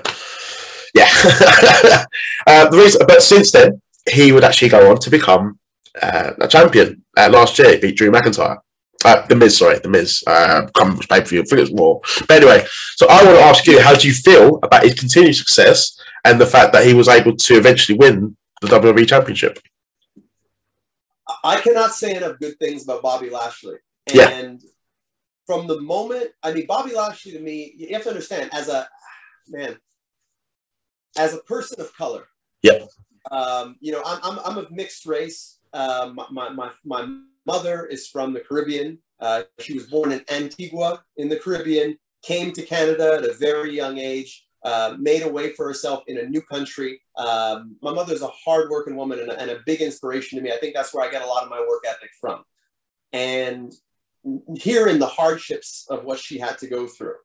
yeah. [laughs] uh, the reason, but since then, he would actually go on to become uh, a champion. Uh, last year, he beat Drew McIntyre. Uh, the Miz, sorry, the Miz. Uh, come pay per view. I think it's. But anyway, so I want to ask you, how do you feel about his continued success and the fact that he was able to eventually win the WWE Championship? I cannot say enough good things about Bobby Lashley. Yeah. From the moment, I mean, Bobby Lashley to me, you have to understand, as a man, as a person of color. Yep. Um, you know, I'm, I'm, I'm of mixed race. Um, my, my, my mother is from the Caribbean. Uh, she was born in Antigua in the Caribbean, came to Canada at a very young age, uh, made a way for herself in a new country. Um, my mother's a hardworking woman and a, and a big inspiration to me. I think that's where I get a lot of my work ethic from. And hearing the hardships of what she had to go through.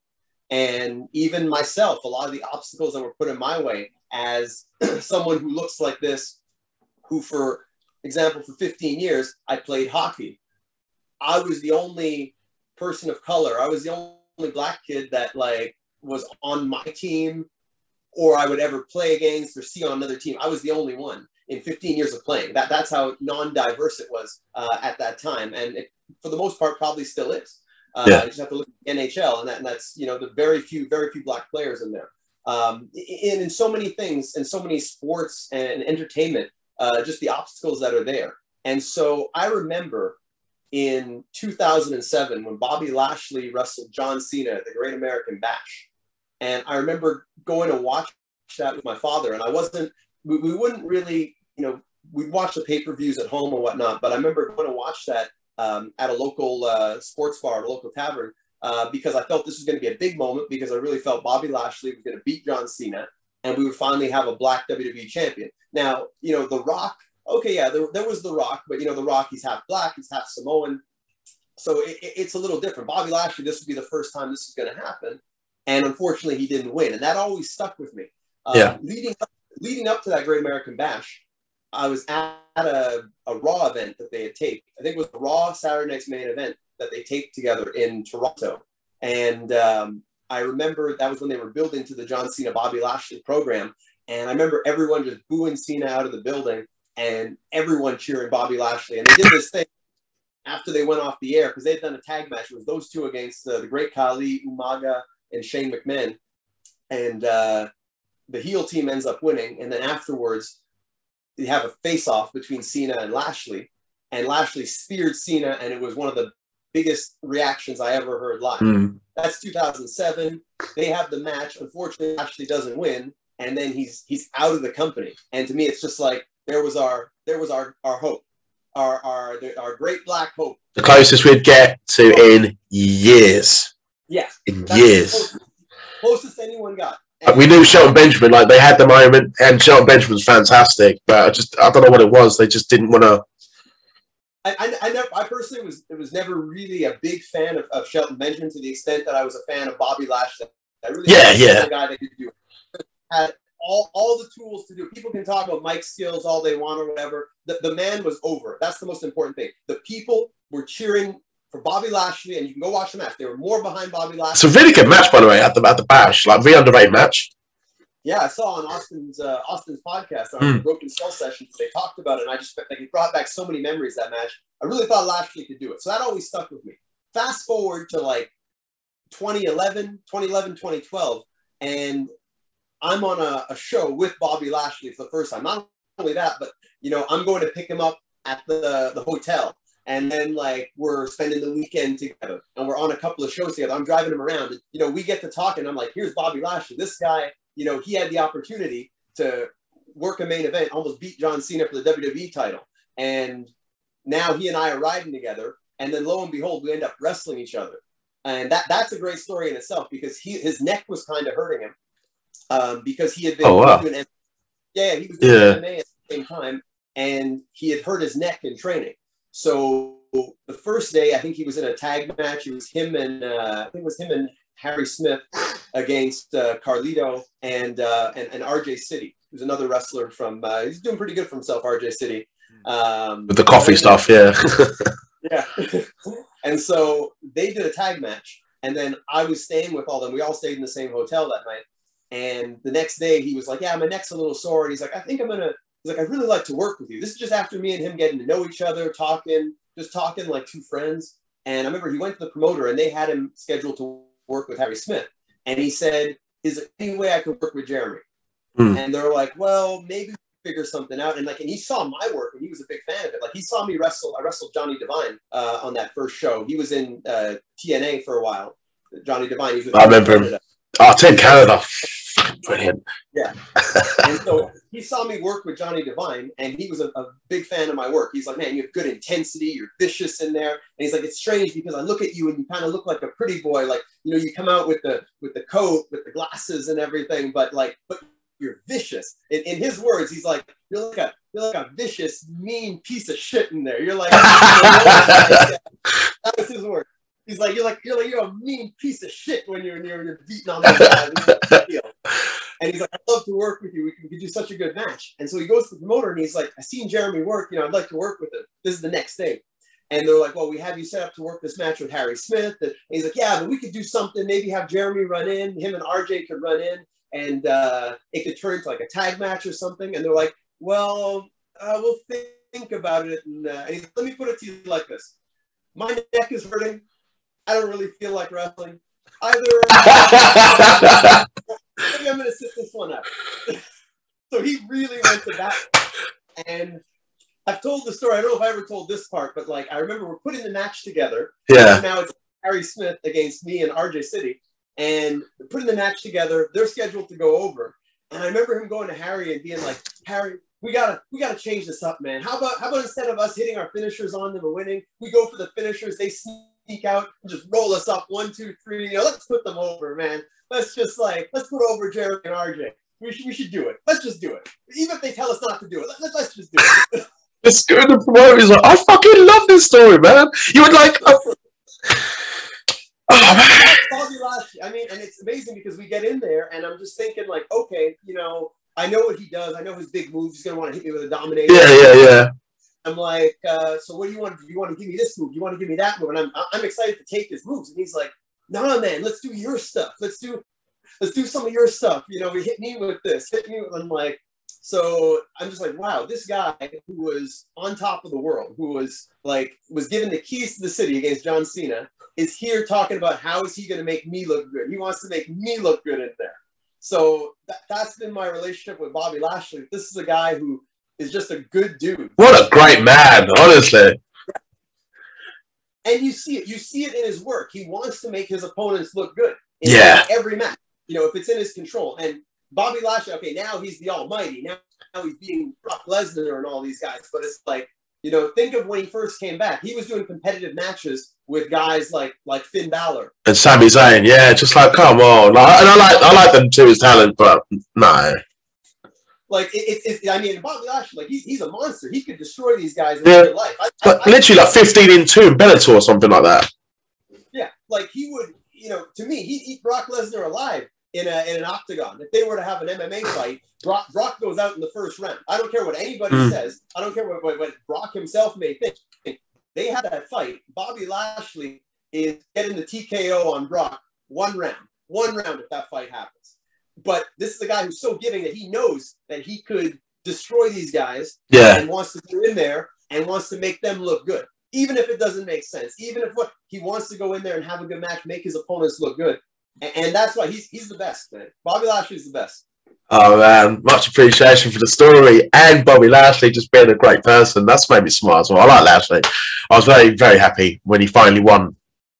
And even myself, a lot of the obstacles that were put in my way as [clears throat] someone who looks like this, who, for example, for 15 years, I played hockey. I was the only person of color. I was the only black kid that like was on my team or I would ever play against or see on another team. I was the only one in 15 years of playing. That, that's how non-diverse it was uh, at that time. And it, for the most part, probably still is. Uh, Yeah. You just have to look at NHL, and, that, and that's you know the very few, very few black players in there. Um, in, in so many things, in so many sports and entertainment, uh, just the obstacles that are there. And so I remember in 2007 when Bobby Lashley wrestled John Cena at the Great American Bash, and I remember going to watch that with my father, and I wasn't. We, wouldn't really, know, we'd watch the pay per views at home and whatnot, but I remember going to watch that um, at a local uh, sports bar, a local tavern, uh, because I felt this was going to be a big moment because I really felt Bobby Lashley was going to beat John Cena and we would finally have a black WWE champion. Now, you know, The Rock, okay, yeah, there, there was The Rock, but, you know, The Rock, he's half black, he's half Samoan. So it, it- it's a little different. Bobby Lashley, this would be the first time this is going to happen. And unfortunately, he didn't win. And that always stuck with me. Uh, Yeah. Leading up, leading up to that Great American Bash, I was at a, a Raw event that they had taped. I think it was Raw Saturday Night's main event that they taped together in Toronto. And um, I remember that was when they were building to the John Cena Bobby Lashley program. And I remember everyone just booing Cena out of the building and everyone cheering Bobby Lashley. And they did this thing after they went off the air because they'd done a tag match. It was those two against uh, the Great Khali, Umaga, and Shane McMahon. And uh, the heel team ends up winning. And then afterwards, they have a face off between Cena and Lashley. And Lashley speared Cena, and it was one of the biggest reactions I ever heard live. Hmm. That's 2007. They have the match. Unfortunately, Lashley doesn't win, and then he's he's out of the company. And to me, it's just like there was our there was our our hope, our our our great black hope. The closest we'd get to in years. Yes, In that's years. closest, closest anyone got. Like, we knew Shelton Benjamin, like they had the moment, and Shelton Benjamin's fantastic, but I just I don't know what it was. They just didn't want to. I, I, I, never, I personally was it was never really a big fan of, of Shelton Benjamin to the extent that I was a fan of Bobby Lashley. I really Yeah, was yeah. the guy that could do it. [laughs] Had all, all the tools to do. it. People can talk about mic skills all they want or whatever. The, the man was over. That's the most important thing. The people were cheering for Bobby Lashley, and you can go watch the match. They were more behind Bobby Lashley. It's a really good match, by the way, at the at the bash, like really underrated match. Yeah, I saw on Austin's uh, Austin's podcast on Hmm. the Broken Skull sessions. They talked about it, and I just like it brought back so many memories that match. I really thought Lashley could do it, so that always stuck with me. Fast forward to like 2011, 2011, 2012, and I'm on a, a show with Bobby Lashley for the first time. Not only that, but you know, I'm going to pick him up at the the hotel. And then like we're spending the weekend together and we're on a couple of shows together. I'm driving him around. And, you know, we get to talking. I'm like, here's Bobby Lashley. This guy, you know, he had the opportunity to work a main event, almost beat John Cena for the WWE title. And now he and I are riding together. And then lo and behold, we end up wrestling each other. And that that's a great story in itself because he his neck was kind of hurting him. Um, because he had been Oh, wow. doing yeah, he was doing Yeah. MMA at the same time, and he had hurt his neck in training. So the first day, I think he was in a tag match. It was him and uh, I think it was him and Harry Smith against uh, Carlito and, uh, and and RJ City, who's another wrestler from. Uh, he's doing pretty good for himself, RJ City. Um, With the coffee stuff, yeah. [laughs] yeah. [laughs] and so they did a tag match. And then I was staying with all them. We all stayed in the same hotel that night. And the next day he was like, Yeah, my neck's a little sore. And he's like, I think I'm gonna he's like, I'd really like to work with you. This is just after me and him getting to know each other, talking, just talking like two friends. And I remember he went to the promoter and they had him scheduled to work with Harry Smith. And he said, Is there any way I could work with Jeremy? Hmm. And they're like, Well, maybe figure something out. And like, and he saw my work and he was a big fan of it. Like he saw me wrestle. I wrestled Johnny Devine uh, on that first show. He was in uh, TNA for a while. Johnny Devine. He was with I remember him. Oh, Team Canada. Brilliant. Yeah. and so he saw me work with Johnny Devine, and he was a, a big fan of my work. He's like, "Man, you have good intensity. You're vicious in there." And he's like, "It's strange because I look at you, and you kind of look like a pretty boy. Like, you know, you come out with the with the coat, with the glasses, and everything, but like, but you're vicious." In, in his words, he's like, "You're like a you're like a vicious, mean piece of shit in there. You're like." [laughs] that was his word. He's like, "You're like you're like you're a mean piece of shit when you're you're, you're beating on deal." And he's like, I'd love to work with you. We could, do such a good match. And so he goes to the promoter and he's like, I seen Jeremy work. You know, I'd like to work with him. This is the next day. And they're like, well, we have you set up to work this match with Harry Smith. And he's like, yeah, but we could do something. Maybe have Jeremy run in. Him and RJ could run in. And uh, it could turn into like a tag match or something. And they're like, well, uh, we'll think, think about it. And, uh, and he's like, let me put it to you like this. My neck is hurting. I don't really feel like wrestling. Either [laughs] maybe I'm going to sit this one out. [laughs] so he really went to that. And I've told the story. I don't know if I ever told this part, but like I remember we're putting the match together. Yeah. Now it's Harry Smith against me and RJ City. And putting the match together, they're scheduled to go over. And I remember him going to Harry and being like, Harry, we gotta we gotta change this up, man. How about how about instead of us hitting our finishers on them and winning, we go for the finishers, they sneak out and just roll us up one, two, three. You know, let's put them over, man. Let's just like let's put over Jeremy and RJ. We should we should do it. Let's just do it. Even if they tell us not to do it, let, let's just do it. [laughs] It's good. The promoter is like, I fucking love this story, man. You would like. Uh, [sighs] oh, man. I mean, and it's amazing because we get in there and I'm just thinking like, okay, you know, I know what he does. I know his big moves. He's gonna want to hit me with a dominator. Yeah, yeah, yeah. I'm like, uh, so what do you want? Do you want to give me this move? Do you want to give me that move? And I'm I'm excited to take his moves. And he's like, nah, man, let's do your stuff. Let's do let's do some of your stuff. You know, hit me with this. Hit me. I'm like, so I'm just like, wow, this guy who was on top of the world, who was like was given the keys to the city against John Cena, is here talking about how is he going to make me look good. He wants to make me look good in there. So that, that's been my relationship with Bobby Lashley. This is a guy who is just a good dude. What a great man, honestly. And you see it. You see it in his work. He wants to make his opponents look good. In Yeah. Every match. You know, if it's in his control. And Bobby Lashley, okay, now he's the almighty. Now, now he's being Brock Lesnar and all these guys. But it's like, you know, think of when he first came back. He was doing competitive matches with guys like like Finn Balor. And Sami Zayn, yeah, just like, come on. Like, and I like, I like them too as talent, but no. Like it's, it, it, I mean, Bobby Lashley, like he's, he's a monster. He could destroy these guys in Yeah. real life. I, But I- I- literally like 15 in 2 in Bellator or something like that. Yeah, like he would, you know, to me, he'd eat Brock Lesnar alive in a in an octagon. If they were to have an MMA fight, Brock, Brock goes out in the first round. I don't care what anybody Mm. says. I don't care what, what, what Brock himself may think. They had that fight. Bobby Lashley is getting the TKO on Brock one round, one round if that fight happens. But this is a guy who's so giving that he knows that he could destroy these guys Yeah. and wants to go in there and wants to make them look good, even if it doesn't make sense. Even if what he wants to go in there and have a good match, make his opponents look good, and, and that's why he's he's the best, man. Bobby Lashley's the best. Oh man, much appreciation for the story and Bobby Lashley just being a great person. That's made me smile as well. I like Lashley. I was very, very happy when he finally won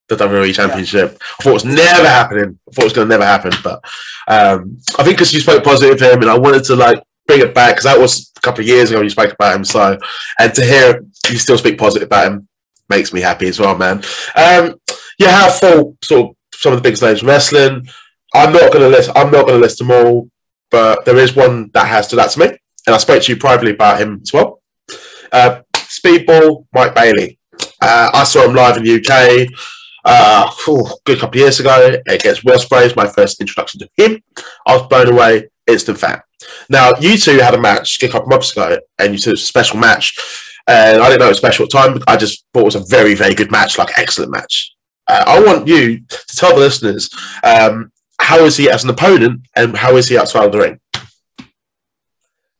the WWE Championship. I thought it was never happening. I thought it was going to never happen, but um, I think because you spoke positive of him, and I wanted to like bring it back because that was a couple of years ago you spoke about him. So, and to hear you still speak positive about him makes me happy as well, man. Um, you have full sort of some of the biggest names in wrestling. I'm not going to list. I'm not going to list them all but there is one that has stood out to me, and I spoke to you privately about him as well. Uh, Speedball, Mike Bailey. Uh, I saw him live in the UK uh, good couple of years ago against Will Ospreay, my first introduction to him. I was blown away, instant fan. Now, you two had a match a couple months ago, and you said it was a special match. And I didn't know it was special at time. But I just thought it was a very, very good match, like excellent match. uh, I want you to tell the listeners um, how is he as an opponent and how is he outside of the ring.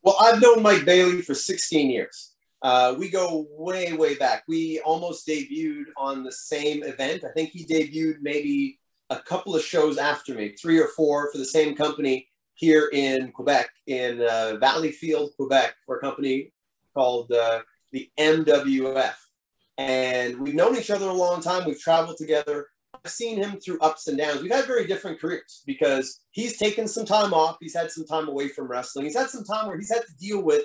Well, I've known Mike Bailey for 16 years. Uh, we go way, way back. We almost debuted on the same event. I think he debuted maybe a couple of shows after me, three or four for the same company here in Quebec, in uh, Valleyfield, Quebec, for a company called uh, the MWF. And we've known each other a long time. We've traveled together. I've seen him through ups and downs. We've had very different careers because he's taken some time off. He's had some time away from wrestling. He's had some time where he's had to deal with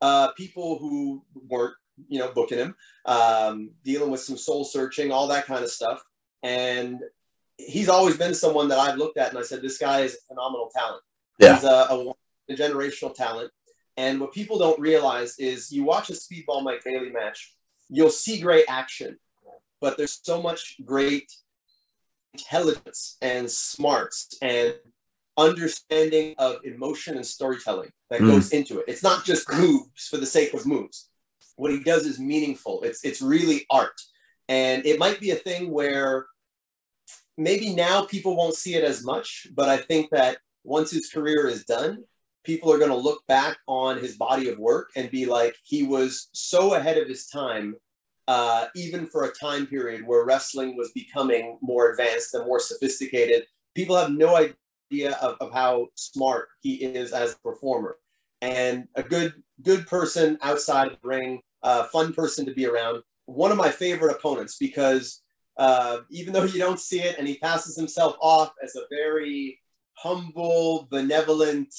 uh, people who weren't, you know, booking him, um, dealing with some soul searching, all that kind of stuff. And he's always been someone that I've looked at and I said, this guy is a phenomenal talent. Yeah. He's a, a, a generational talent. And what people don't realize is you watch a Speedball Mike Bailey match, you'll see great action, but there's so much great intelligence and smarts and understanding of emotion and storytelling that Mm. goes into it. It's not just moves for the sake of moves. What he does is meaningful. It's it's really art. And it might be a thing where maybe now people won't see it as much, but I think that once his career is done, people are going to look back on his body of work and be like, he was so ahead of his time, uh, even for a time period where wrestling was becoming more advanced and more sophisticated. People have no idea of, of how smart he is as a performer and a good good person outside of the ring, uh, fun person to be around. One of my favorite opponents because uh, even though you don't see it, and he passes himself off as a very humble, benevolent,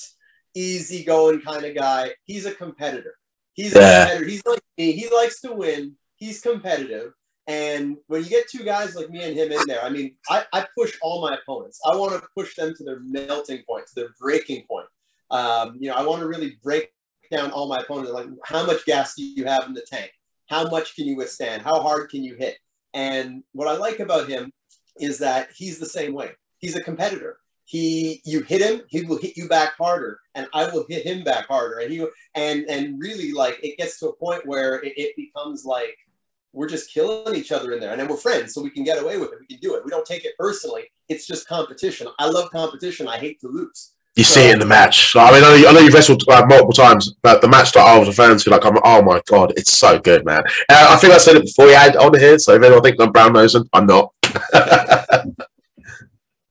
easygoing kind of guy, he's a competitor. He's a competitor. He's like me. He likes to win. He's competitive. And when you get two guys like me and him in there, I mean, I, I push all my opponents. I want to push them to their melting point, to their breaking point. Um, you know, I want to really break down all my opponents. Like, how much gas do you have in the tank? How much can you withstand? How hard can you hit? And what I like about him is that he's the same way. He's a competitor. He, you hit him, he will hit you back harder, and I will hit him back harder. And he, and and really, like, it gets to a point where it, it becomes like we're just killing each other in there, and then we're friends, so we can get away with it. We can do it. We don't take it personally. It's just competition. I love competition. I hate to lose. You see it in the match. Like, I mean, I know, you- I know you've wrestled uh, multiple times, but the match that I was referring to, like, I'm, oh my god, it's so good, man. Uh, I think I said it before you had on here, so if anyone thinks I'm brown nosing, I'm not. [laughs]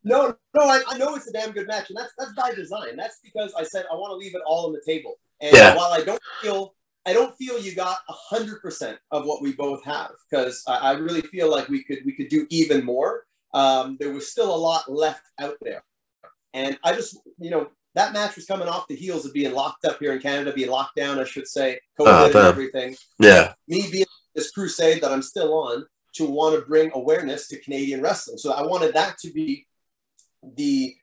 No, no, I, I know it's a damn good match, and that's that's by design. That's because I said I want to leave it all on the table. And Yeah. while I don't feel, I don't feel you got a hundred percent of what we both have, because I, I really feel like we could we could do even more. Um, there was still a lot left out there, and I just you know that match was coming off the heels of being locked up here in Canada, being locked down, I should say, COVID Oh, and everything yeah, me being this crusade that I'm still on to want to bring awareness to Canadian wrestling. So I wanted that to be the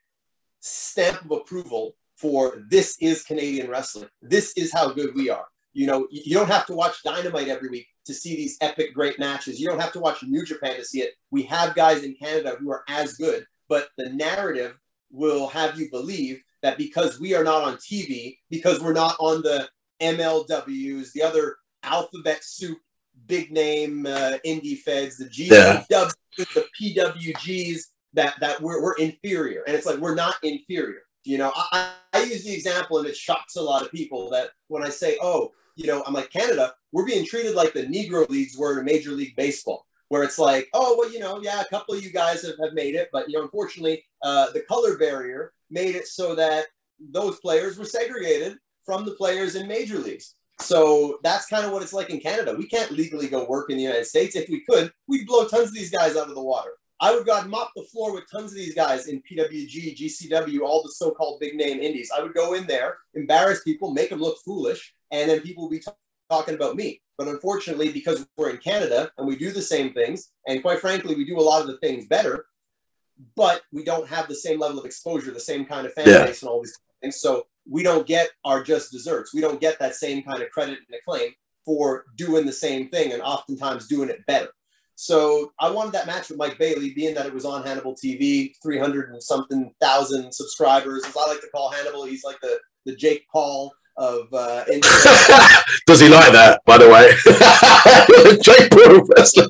stamp of approval for this is Canadian wrestling. This is how good we are. You know, you don't have to watch Dynamite every week to see these epic great matches. You don't have to watch New Japan to see it. We have guys in Canada who are as good, but the narrative will have you believe that because we are not on TV, because we're not on the MLWs, the other alphabet soup, big name uh, indie feds, the Yeah. GW, the PWGs, that that we're, we're inferior. And it's like we're not inferior. You know, I I use the example and it shocks a lot of people that when I say, oh, you know, I'm like Canada, we're being treated like the Negro leagues were in Major League Baseball, where it's like, oh, well, you know, yeah, a couple of you guys have, have made it, but you know, unfortunately, uh, the color barrier made it so that those players were segregated from the players in major leagues. So that's kind of what it's like in Canada. We can't legally go work in the United States. If we could, we'd blow tons of these guys out of the water. I would go and mop the floor with tons of these guys in PWG, GCW, all the so-called big name indies. I would go in there, embarrass people, make them look foolish, and then people would be t- talking about me. But unfortunately, because we're in Canada and we do the same things, and quite frankly, we do a lot of the things better, but we don't have the same level of exposure, the same kind of fan Yeah. base, and all these things. So we don't get our just desserts. We don't get that same kind of credit and acclaim for doing the same thing and oftentimes doing it better. So I wanted that match with Mike Bailey, being that it was on Hannibal TV, 300 and something thousand subscribers. As I like to call Hannibal, he's like the, the Jake Paul of uh. [laughs] Does he like that, by the way? [laughs] Jake Paul wrestling.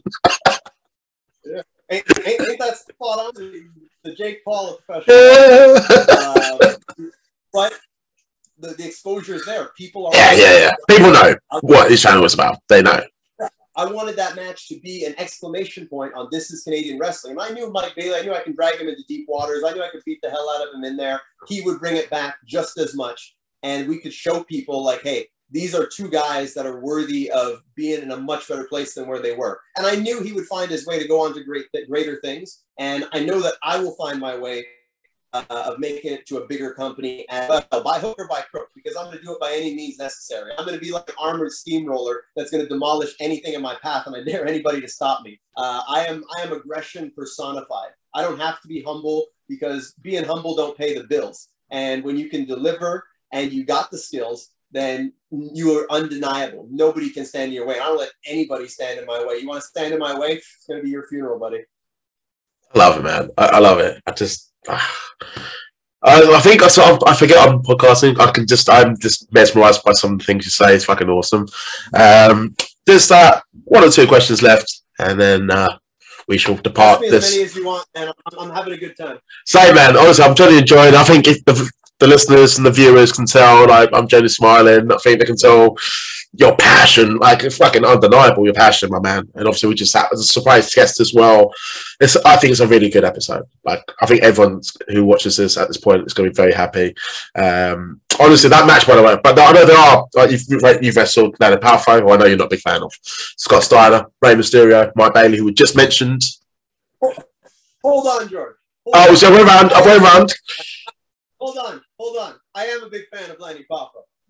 Ain't, ain't, ain't that spot on? The, Jake Paul of professional. [laughs] uh, but the, the exposure is there. People are. yeah, yeah, yeah. People know what his channel was about. They know. I wanted that match to be an exclamation point on this is Canadian wrestling. And I knew Mike Bailey. I knew I could drag him into deep waters. I knew I could beat the hell out of him in there. He would bring it back just as much, and we could show people like, hey, these are two guys that are worthy of being in a much better place than where they were. And I knew he would find his way to go on to great greater things. And I know that I will find my way of making it to a bigger company well, by hook or by crook, because I'm going to do it by any means necessary. I'm going to be like an armored steamroller that's going to demolish anything in my path, and I dare anybody to stop me. Uh, I am I am aggression personified. I don't have to be humble because being humble don't pay the bills. And when you can deliver and you got the skills, then you are undeniable. Nobody can stand in your way. I don't let anybody stand in my way. You want to stand in my way? It's going to be your funeral, buddy. I love it, man. I, I love it. I just. I, I think I, sort of- I forget I'm podcasting. I can just I'm just mesmerized by some of the things you say. It's fucking awesome. Um, there's that one or two questions left, and then uh, we shall depart me as many as you want, and I'm, I'm having a good time. Say, man, honestly, I'm totally enjoying. it. I think if the, the listeners and the viewers can tell, like, I'm genuinely smiling. I think they can tell your passion, like, it's fucking undeniable. Your passion, my man. And obviously, we just had as a surprise guest as well. It's, I think it's a really good episode. Like, I think everyone who watches this at this point is going to be very happy. Um, honestly, that match, by the way, but I know there are. Like, you've, you've wrestled Landon Powerful, who I know you're not a big fan of. Scott Steiner, Rey Mysterio, Mike Bailey, who we just mentioned. Hold on, George. Hold Oh, on. so we're around. I went around. Hold on, hold on. I am a big fan of Lanny Poffo.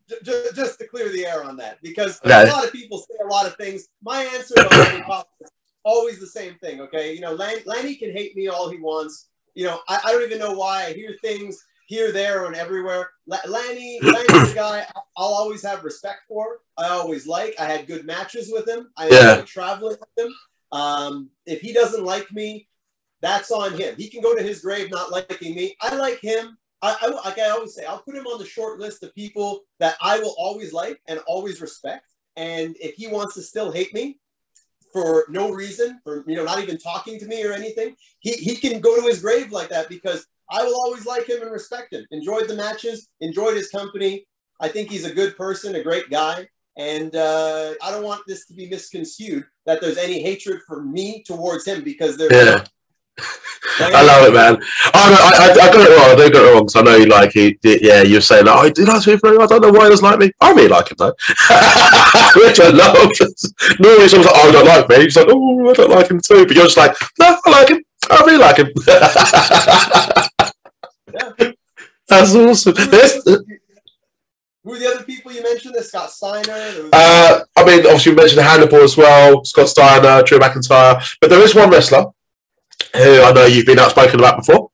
J- just to clear the air on that, because Okay. a lot of people say a lot of things. My answer to Lanny Poffo is always the same thing. Okay, you know, Lan- Lanny can hate me all he wants. You know, I, I don't even know why. I hear things here, there, and everywhere. La- Lanny, [coughs] Lanny's a guy I'll always have respect for. I always like. I had good matches with him. I Yeah. traveling with him. Um, if he doesn't like me, that's on him. He can go to his grave not liking me. I like him. I, I, like I always say, I'll put him on the short list of people that I will always like and always respect. And if he wants to still hate me for no reason, for you know, not even talking to me or anything, he, he can go to his grave like that because I will always like him and respect him. Enjoyed the matches, enjoyed his company. I think he's a good person, a great guy. And uh, I don't want this to be misconstrued that there's any hatred for me towards him because there's Yeah. [laughs] I love it, man. Oh, no, I, I, I got it wrong. I do got it wrong because I know you like he. Yeah, you're saying, oh, he did like me. I don't know why he doesn't like me. I really like him though, [laughs] which I love. Normally, someone's like, oh, I don't like me. He's like, oh, I don't like him too. But you're just like, no, I like him. I really like him. yeah. [laughs] That's awesome. There's, Who are the other people you mentioned? There's Scott Steiner. Uh, I mean, obviously, we mentioned Hannibal as well, Scott Steiner, Drew McIntyre, but there is one wrestler who I know you've been outspoken about before,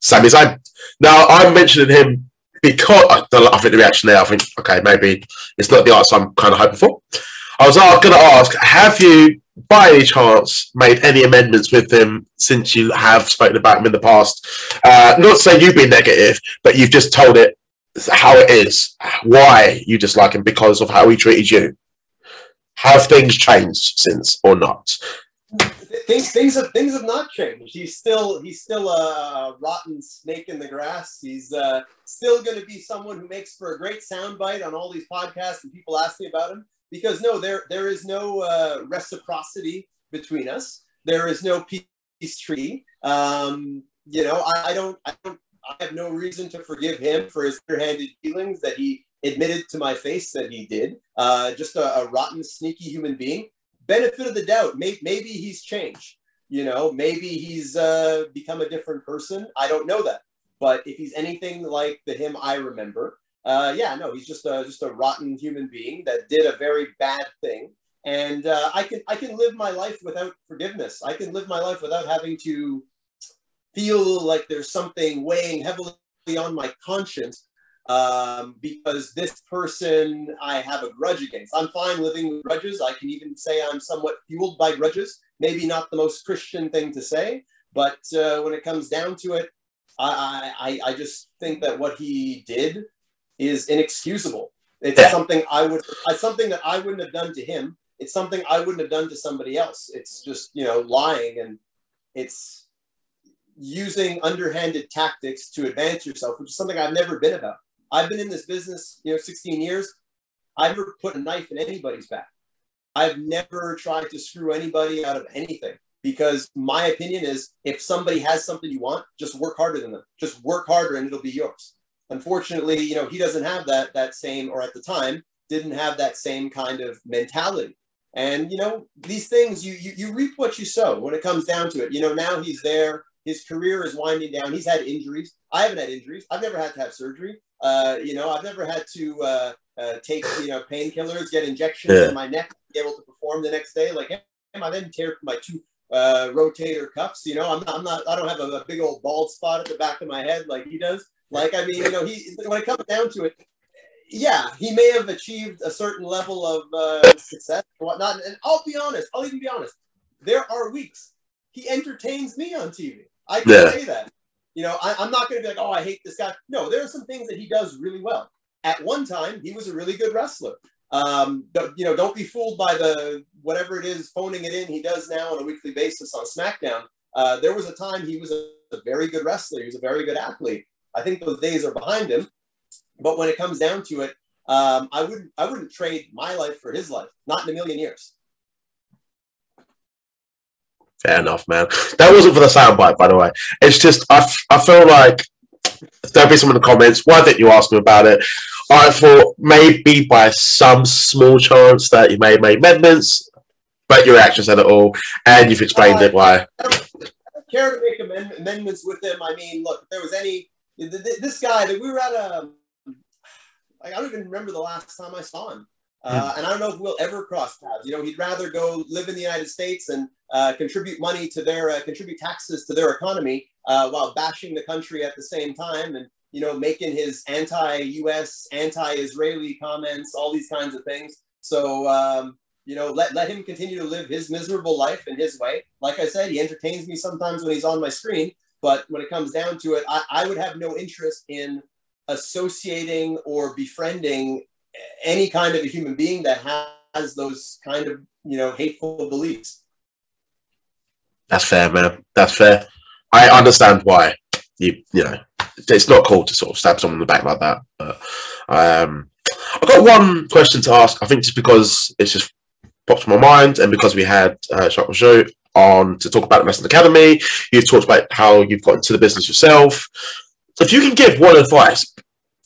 Sami Zayn. Now, I'm mentioning him because I, think the reaction there, I think, okay, maybe it's not the answer I'm kind of hoping for. I was going to ask, have you, by any chance, made any amendments with him since you have spoken about him in the past? Uh, not say you've been negative, but you've just told it how it is, why you dislike him because of how he treated you. Have things changed since or not? Things things have things have not changed. He's still he's still a rotten snake in the grass. He's uh, still going to be someone who makes for a great soundbite on all these podcasts, and people ask me about him because no, there there is no uh, reciprocity between us. There is no peace treaty. Um, you know, I, I don't I don't I have no reason to forgive him for his underhanded feelings that he admitted to my face that he did. Uh, just a, a rotten, sneaky human being benefit of the doubt. Maybe, maybe he's changed. You know, maybe he's uh, become a different person. I don't know that. But if he's anything like the him I remember, uh, yeah, no, he's just a just a rotten human being that did a very bad thing. And uh, I can I can live my life without forgiveness. I can live my life without having to feel like there's something weighing heavily on my conscience um, because this person I have a grudge against. I'm fine living with grudges. I can even say I'm somewhat fueled by grudges. Maybe not the most Christian thing to say, but uh, when it comes down to it, I, I, I just think that what he did is inexcusable. It's Yeah. something I would, it's something that I wouldn't have done to him. It's something I wouldn't have done to somebody else. It's just you know lying and it's using underhanded tactics to advance yourself, which is something I've never been about. I've been in this business, you know, 16 years. I've never put a knife in anybody's back. I've never tried to screw anybody out of anything because my opinion is if somebody has something you want, just work harder than them. Just work harder and it'll be yours. Unfortunately, you know, he doesn't have that that same or at the time didn't have that same kind of mentality. And you know, these things you you, you reap what you sow when it comes down to it. You know, now he's there his career is winding down. He's had injuries. I haven't had injuries. I've never had to have surgery. Uh, you know, I've never had to uh, uh, take you know painkillers, get injections yeah. in my neck, be able to perform the next day. Like, him, I didn't tear my two uh, rotator cuffs. You know, I'm not, I'm not. I don't have a, a, big old bald spot at the back of my head like he does. Like, I mean, you know, he when it comes down to it, yeah, he may have achieved a certain level of uh, success and whatnot. And I'll be honest. I'll even be honest. There are weeks he entertains me on TV. I can yeah. say that. You know, I, am not going to be like, oh, I hate this guy. No, there are some things that he does really well. At one time, he was a really good wrestler. Um, you know, don't be fooled by the whatever it is phoning it in he does now on a weekly basis on SmackDown. Uh, there was a time he was a, a very good wrestler. He was a very good athlete. I think those days are behind him. But when it comes down to it, um, I wouldn't I wouldn't trade my life for his life. Not in a million years. Fair enough, man. That wasn't for the soundbite, by the way. It's just I, I feel like there'll be some in the comments. Why didn't you ask me about it? I thought maybe by some small chance that you may have made amendments, but your reaction said it all, and you've explained uh, it why. I don't, care to make amend- amendments with him. I mean, look, if there was any this guy that we were at a, I don't even remember the last time I saw him. Uh, and I don't know if we'll ever cross paths. You know, he'd rather go live in the United States and uh, contribute money to their, uh, contribute taxes to their economy uh, while bashing the country at the same time and, you know, making his anti-U.S., anti-Israeli comments, all these kinds of things. So, um, you know, let, let him continue to live his miserable life in his way. Like I said, he entertains me sometimes when he's on my screen. But when it comes down to it, I, I would have no interest in associating or befriending any kind of a human being that has those kind of you know hateful beliefs. That's fair, man. That's fair. I understand why you you know it's not cool to sort of stab someone in the back like that. But um, I've got one question to ask. I think just because it's just popped to my mind, and because we had uh, Show on to talk about the Wrestling Academy, you've talked about how you've got into the business yourself. If you can give one advice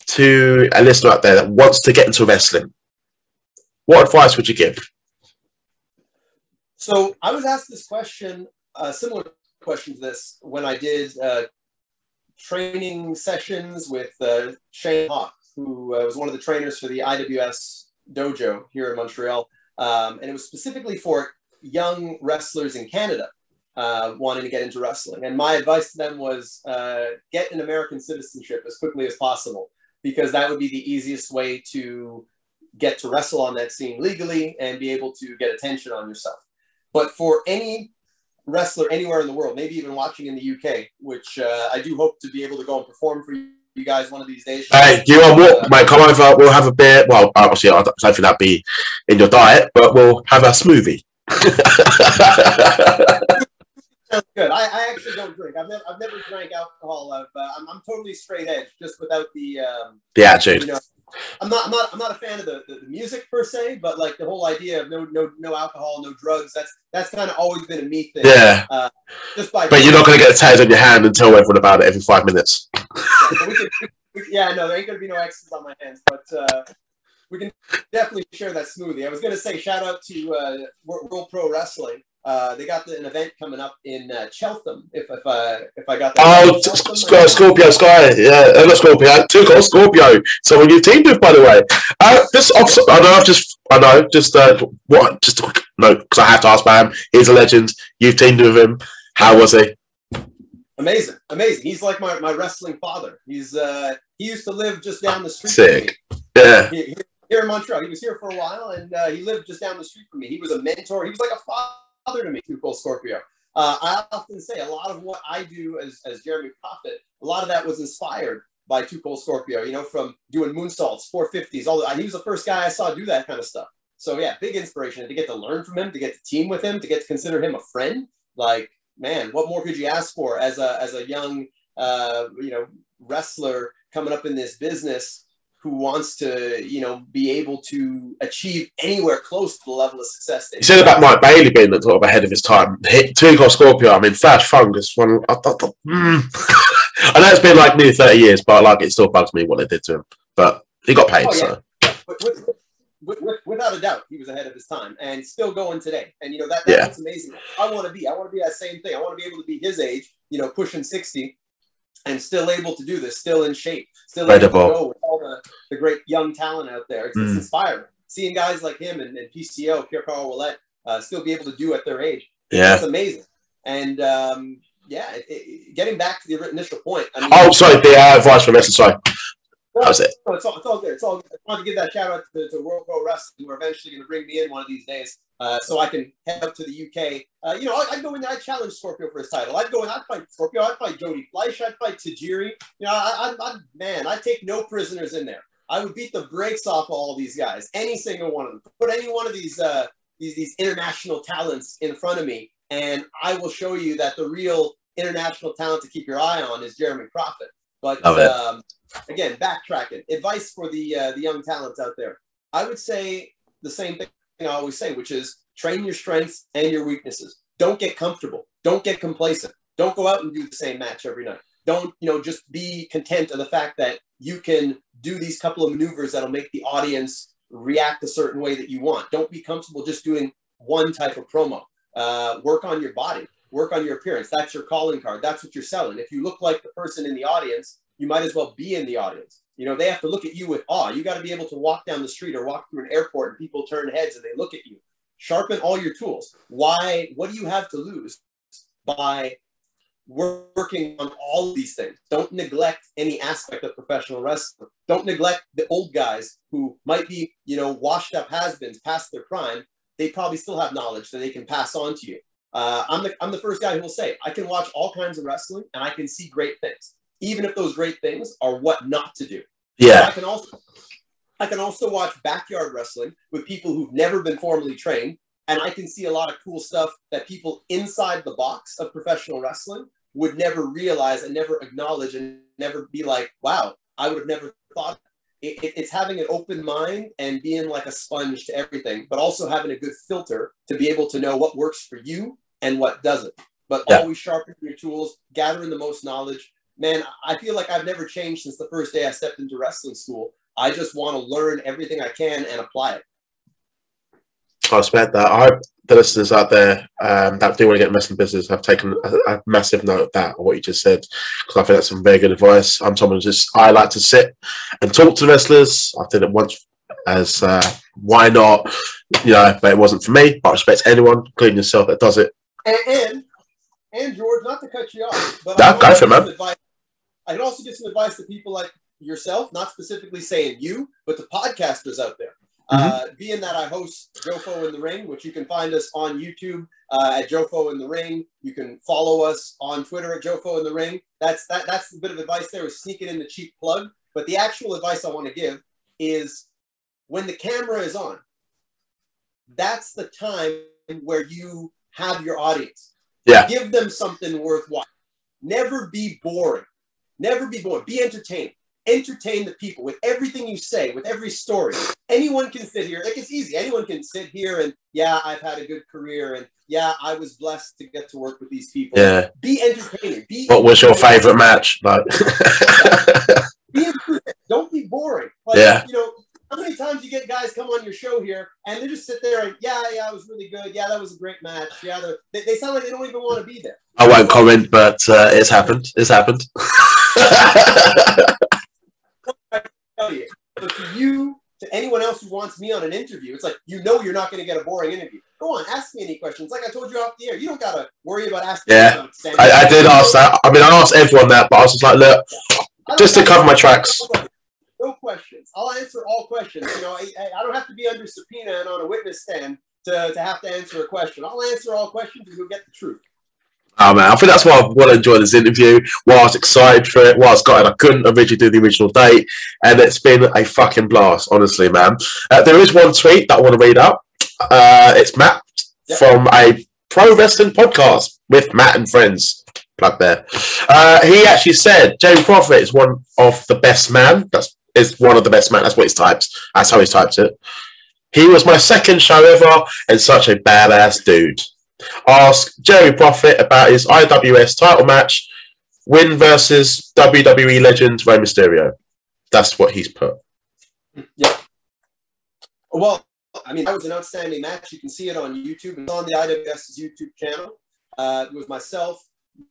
to a listener out there that wants to get into wrestling, what advice would you give? So I was asked this question, uh, similar question to this, when I did uh, training sessions with uh, Shane Hawk, who uh, was one of the trainers for the IWS dojo here in Montreal. Um, and it was specifically for young wrestlers in Canada uh, wanting to get into wrestling. And my advice to them was uh, get an American citizenship as quickly as possible because that would be the easiest way to get to wrestle on that scene legally and be able to get attention on yourself. But for any wrestler anywhere in the world, maybe even watching in the UK, which uh, I do hope to be able to go and perform for you guys one of these days. Hey, you know what, mate? Come over. We'll have a beer. Well, obviously, I don't think that'd be in your diet, but we'll have a smoothie. [laughs] good. I, I, actually don't drink. I've never, I've never drank alcohol. I've, uh, I'm, I'm totally straight edge, just without the um, the attitude. You know, I'm not, I'm not, I'm not a fan of the, the, the, music per se, but like the whole idea of no, no, no alcohol, no drugs. That's that's kind of always been a me thing. Yeah. Uh, just by. But you're not going to get a tattoo on your hand and tell everyone about it every five minutes. [laughs] yeah, we can, we, yeah, no, there ain't going to be no X's on my hands, but. Uh, we can definitely share that smoothie. I was going to say shout out to uh, World Pro Wrestling. Uh, they got the, an event coming up in uh, Cheltenham. If if, uh, if I got that. Oh, right. Scorpio Sky, yeah, not Scorpio, Too Cold Scorpio. Someone you teamed with, by the way. Uh, this I know, I've just, I know, just uh, what, just no, because I have to ask him. He's a legend. You've teamed with him. How was he? Amazing, amazing. He's like my, my wrestling father. He's uh, he used to live just down the street. Sick. Yeah. He, he, here in Montreal, he was here for a while, and uh, he lived just down the street from me. He was a mentor. He was like a father to me, Cold Scorpio. Uh, I often say a lot of what I do as, as Jeremy Prophet, a lot of that was inspired by Cold Scorpio, you know, from doing moonsaults, 450s, all the, he was the first guy I saw do that kind of stuff. So yeah, big inspiration to get to learn from him, to get to team with him, to get to consider him a friend. Like man, what more could you ask for as a as a young uh, you know wrestler coming up in this business who wants to you know be able to achieve anywhere close to the level of success that You said about Mike Bailey being sort of ahead of his time. Hit Too Cold Scorpio. I mean, Flash Fungus. One, I, I, mm. [laughs] I know it's been like nearly thirty years, but like it still bugs me what they did to him. But he got paid, Oh, yeah. so with, with, with, with, without a doubt, he was ahead of his time and still going today. And you know that that's Yeah. what's amazing. I want to be. I want to be that same thing. I want to be able to be his age. You know, pushing sixty, and still able to do this, still in shape, still able to go with all the, the great young talent out there. It's, Mm. it's inspiring seeing guys like him and, and PCO, Pierre Carl Ouellet, uh, still be able to do at their age. yeah. It's amazing. And um, yeah, it, it, getting back to the initial point. I mean, Oh, sorry, the uh, advice from Wrestling. That was it. no, it's all, it's all good. It's all good. I want to give that shout out to, to World Pro Wrestling, who are eventually going to bring me in one of these days, uh, so I can head up to the UK. Uh, you know, I, I'd go in there, I'd challenge Scorpio for his title. I'd go in, I'd fight Scorpio, I'd fight Jody Fleisch, I'd fight Tajiri. You know, I, I, I, man, I'd take no prisoners in there. I would beat the brakes off of all these guys, any single one of them. Put any one of these uh, these these international talents in front of me, and I will show you that the real international talent to keep your eye on is Jeremy Prophet. But um, again, backtracking. Advice for the uh, the young talents out there. I would say the same thing I always say, which is train your strengths and your weaknesses. Don't get comfortable. Don't get complacent. Don't go out and do the same match every night. Don't you know? Just be content of the fact that you can do these couple of maneuvers that'll make the audience react a certain way that you want. Don't be comfortable just doing one type of promo. Uh, work on your body. Work on your appearance. That's your calling card. That's what you're selling. If you look like the person in the audience, you might as well be in the audience. You know, they have to look at you with awe. You got to be able to walk down the street or walk through an airport and people turn heads and they look at you. Sharpen all your tools. Why? What do you have to lose by working on all these things? Don't neglect any aspect of professional wrestling. Don't neglect the old guys who might be, you know, washed up has-beens past their prime. They probably still have knowledge that they can pass on to you. Uh, I'm the I'm the first guy who will say I can watch all kinds of wrestling and I can see great things, even if those great things are what not to do. Yeah. I can also I can also watch backyard wrestling with people who've never been formally trained, and I can see a lot of cool stuff that people inside the box of professional wrestling would never realize and never acknowledge and never be like, "Wow, I would have never thought." It, it- it's having an open mind and being like a sponge to everything, but also having a good filter to be able to know what works for you and what doesn't. But Yeah. always sharpen your tools, gathering the most knowledge, man, I feel like I've never changed since the first day I stepped into wrestling school. I just want to learn everything I can and apply it. I respect that. I hope the listeners out there um, that do want to get in wrestling business have taken a, a massive note of that, of what you just said, because I think that's some very good advice. I'm someone who just I like to sit and talk to wrestlers. I did it once as uh, why not, you know, but it wasn't for me. But I respect anyone, including yourself, that does it. And and, and George, not to cut you off, but No, I, go can for it, give man. advice- I can also give some advice to people like yourself, not specifically saying you, but to podcasters out there. Mm-hmm. Uh, being that I host Jofo in the Ring, which you can find us on YouTube uh, at Jofo in the Ring. You can follow us on Twitter at Jofo in the Ring. That's that. That's a bit of advice there. Is sneaking in the cheap plug. But the actual advice I want to give is when the camera is on, that's the time where you have your audience. Yeah. Give them something worthwhile. Never be boring. Never be boring. Be entertaining. Entertain the people with everything you say, with every story. Anyone can sit here. Like it's easy. Anyone can sit here and yeah, I've had a good career and yeah, I was blessed to get to work with these people. Yeah. Be entertaining. Be What was your favorite match? Like, [laughs] be. Don't be boring. Like, Yeah. You know, how many times you get guys come on your show here and they just sit there and yeah, yeah, it was really good. Yeah, that was a great match. Yeah, they, they sound like they don't even want to be there. I won't comment, but uh, it's happened. It's happened. [laughs] But to you, to anyone else who wants me on an interview, it's like you know you're not going to get a boring interview. Go on, ask me any questions. Like I told you off the air, you don't got to worry about asking. Yeah. me about Sandy. I, I did ask that. I mean, I asked everyone that, but I was just like, look, just to cover my tracks. No questions. I'll answer all questions. You know, I, I- I don't have to be under subpoena and on a witness stand to, to have to answer a question. I'll answer all questions and you'll get the truth. Oh man, I think that's why I want to enjoy this interview. Why I was excited for it. Why I was got it. I couldn't originally do the original date, and it's been a fucking blast, honestly, man. Uh, there is one tweet that I want to read out. Uh, it's Matt from a pro wrestling podcast with Matt and friends. Plug there. Uh, he actually said Jamie Prophet is one of the best man. That's is one of the best man. That's what he's types. That's how he's types it. He was my second show ever and such a badass dude. Ask Jerry Prophet about his IWS title match, win versus WWE legend Rey Mysterio. That's what he's put. Yeah. Well, I mean, that was an outstanding match. You can see it on YouTube. It's on the IWS's YouTube channel. Uh, it was myself,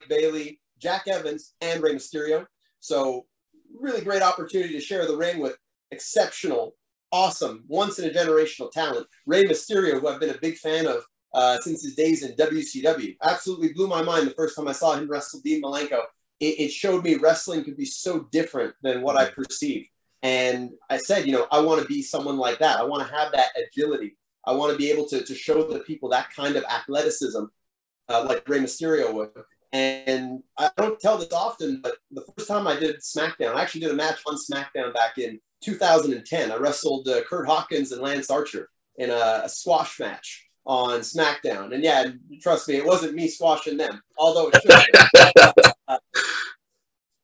Bailey, Jack Evans, and Rey Mysterio. So, really great opportunity to share the ring with exceptional, awesome, once in a generational talent. Rey Mysterio, who I've been a big fan of uh, since his days in WCW. Absolutely blew my mind the first time I saw him wrestle Dean Malenko. It, it showed me wrestling could be so different than what I perceived. And I said, you know, I want to be someone like that. I want to have that agility. I want to be able to, to show the people that kind of athleticism, uh, like Rey Mysterio would. And I don't tell this often, but the first time I did SmackDown, I actually did a match on SmackDown back in 2010. I wrestled uh, Kurt Hawkins and Lance Archer in a, a squash match on SmackDown. And yeah, trust me, it wasn't me squashing them, although it should. [laughs] uh,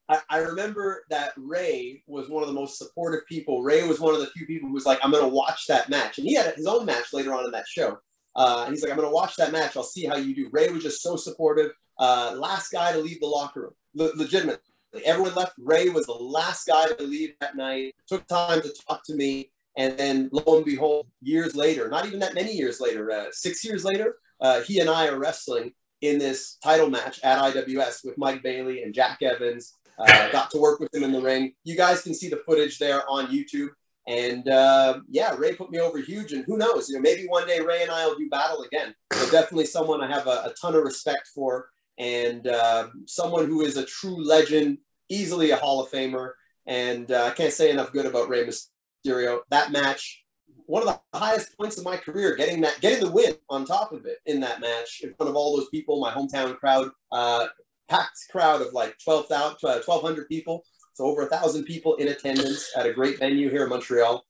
I, I remember that Rey was one of the most supportive people. Rey was one of the few people who was like, I'm going to watch that match. And he had his own match later on in that show. Uh, and he's like, I'm going to watch that match. I'll see how you do. Rey was just so supportive. Uh, last guy to leave the locker room, Le- legitimately. Everyone left. Rey was the last guy to leave that night. Took time to talk to me. And then lo and behold, years later, not even that many years later, uh, six years later, uh, he and I are wrestling in this title match at IWS with Mike Bailey and Jack Evans. Uh, [laughs] got to work with him in the ring. You guys can see the footage there on YouTube. And uh, yeah, Rey put me over huge. And who knows, you know, maybe one day Rey and I will do battle again. But definitely someone I have a, a ton of respect for and uh, someone who is a true legend, easily a Hall of Famer. And uh, I can't say enough good about Rey Mysterio. That match, one of the highest points of my career, getting that, getting the win on top of it in that match in front of all those people, my hometown crowd, uh, packed crowd of like 12,000, 1,200 people. So over a thousand people in attendance at a great venue here in Montreal.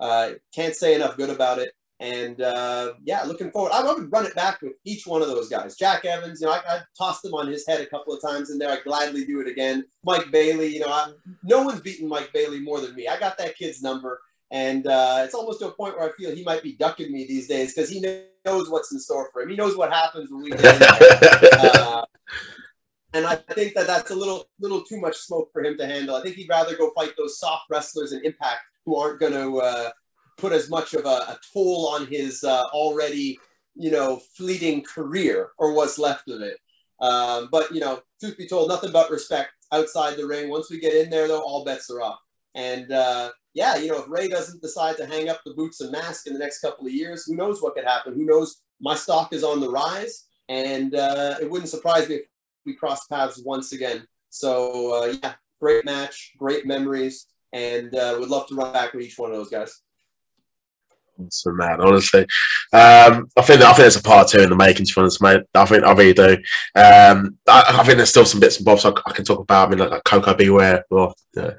Uh, can't say enough good about it. And uh, yeah, looking forward. I, I, would run it back with each one of those guys. Jack Evans, you know, I, I tossed him on his head a couple of times in there. I'd gladly do it again. Mike Bailey, you know, I, no one's beaten Mike Bailey more than me. I got that kid's number. And uh, it's almost to a point where I feel he might be ducking me these days because he knows what's in store for him. He knows what happens when we get in there. uh, and I think that that's a little little too much smoke for him to handle. I think he'd rather go fight those soft wrestlers in Impact who aren't going to uh, put as much of a, a toll on his uh, already you know fleeting career or what's left of it. Um, but you know, truth be told, nothing but respect outside the ring. Once we get in there, though, all bets are off. And uh, yeah, you know, if Rey doesn't decide to hang up the boots and mask in the next couple of years, who knows what could happen? Who knows? My stock is on the rise, and uh, it wouldn't surprise me if we cross paths once again. So uh, yeah, great match, great memories, and uh, would love to run back with each one of those guys. So man, honestly, um, I think I think there's a part two in the making. To be honest, mate, I think I really do. Um, I, I, think there's still some bits and bobs I, I can talk about. I mean, like, like Koko B. Ware. Or, yeah.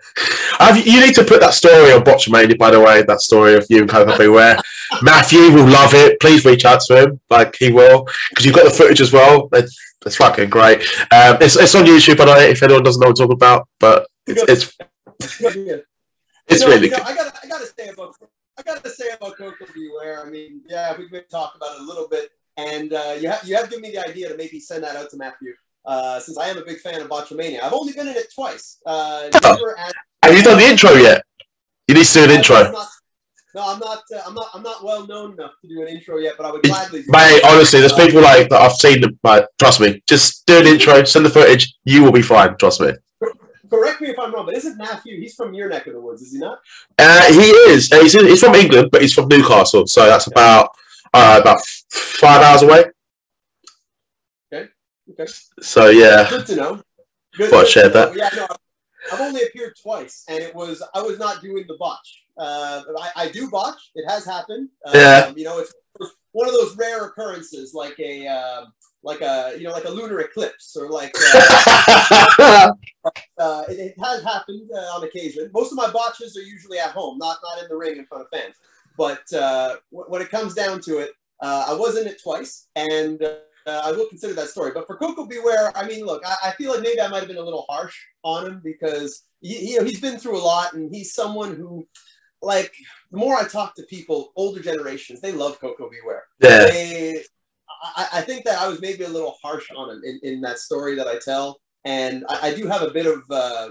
Have, you need to put that story on Botchamania, by the way. That story of you and Koko [laughs] B. Ware. Matthew will love it. Please reach out to him, like he will, because you've got the footage as well. It's, it's fucking great. Um, it's, it's on YouTube, way, if anyone doesn't know what I'm talking about. But it's it's, it's you know, really you know, good. I gotta, I got to say about I got to say about Koko B. Ware. I mean, yeah, we've been talking about it a little bit, and uh, you have you have given me the idea to maybe send that out to Matthew. Uh, since I am a big fan of Botchamania, I've only been in it twice. Uh, never at, Have you done the intro yet? You need to do an intro. not- no, I'm not. Uh, I'm not. I'm not well known enough to do an intro yet, but I would gladly. do Mate, honestly, there's people like that I've seen. Like, trust me, just do an intro, send the footage, you will be fine. Trust me. Correct me if I'm wrong, but isn't Matthew? He's from your neck of the woods, is he not? Uh, he is. Uh, He's, he's from England, but he's from Newcastle, so that's about uh, about five hours away. Okay, Okay. So yeah, good to know. Good, Thought I'd share that. Yeah, no, I've only appeared twice, and it was I was not doing the botch. Uh, but I, I do botch. It has happened. Um, Yeah. You know, it's one of those rare occurrences, like a um like a you know like a lunar eclipse or like. Uh, [laughs] uh, it, it has happened uh, on occasion. Most of my botches are usually at home, not not in the ring in front of fans. But uh, w- when it comes down to it, uh, I was in it twice, and uh, I will consider that story. But for Koko B. Ware, I mean, look, I, I feel like maybe I might have been a little harsh on him because he, you know he's been through a lot, and he's someone who, like, the more I talk to people, older generations, they love Koko B. Ware. Yeah. They, I, I think that I was maybe a little harsh on him in, in that story that I tell, and I, I do have a bit of uh,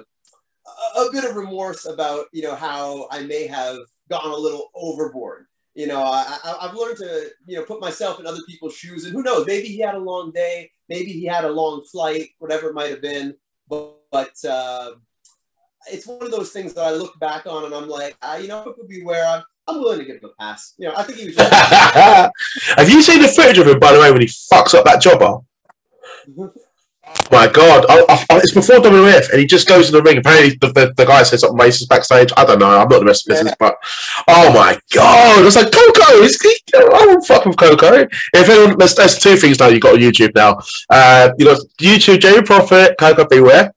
a, bit of remorse about you know how I may have gone a little overboard. You know, I, I, I've learned to you know put myself in other people's shoes, and who knows, maybe he had a long day, maybe he had a long flight, whatever it might have been, but but. Uh, it's one of those things that I look back on and I'm like, ah, you know, it could be where I'm, I'm willing to give him a pass. You know, I think he was [laughs] just. Have you seen the footage of him, by the way, when he fucks up that jobber? My God, I, I, I- it's before WF, and he just goes in the ring. Apparently, the, the, the guy says something racist backstage. I don't know. I'm not the rest of the business, but oh my God, I was like Koko. Is he, I won't fuck with Koko. If anyone, there's, there's two things now. You got on YouTube now. Uh, you got YouTube, Jamie Prophet, Koko B. Ware.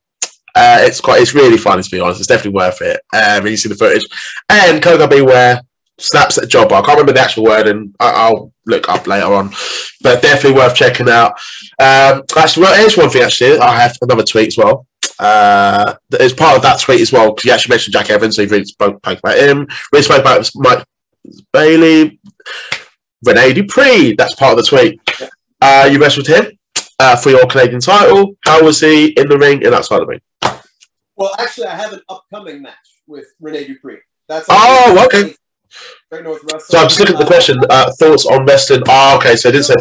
Uh, it's quite, it's really fun. To be honest, it's definitely worth it. Uh, when you see the footage, and Koko B. Ware snaps at jobber. I can't remember the actual word, and I, I'll look up later on. But definitely worth checking out. Um, actually, well, here's one thing. Actually, I have another tweet as well. Uh, that is part of that tweet as well because you actually mentioned Jack Evans, so you really spoke, spoke about him. We spoke about Mike Bailey, Rene Dupree. That's part of the tweet. Uh, you wrestled him uh, for your Canadian title. How was he in the ring and outside the ring? Well, actually, I have an upcoming match with Rene Dupree. That's Oh, okay. Great North Wrestling. So I'm just looking at the question. Uh, thoughts on wrestling? Oh, okay. So I didn't say.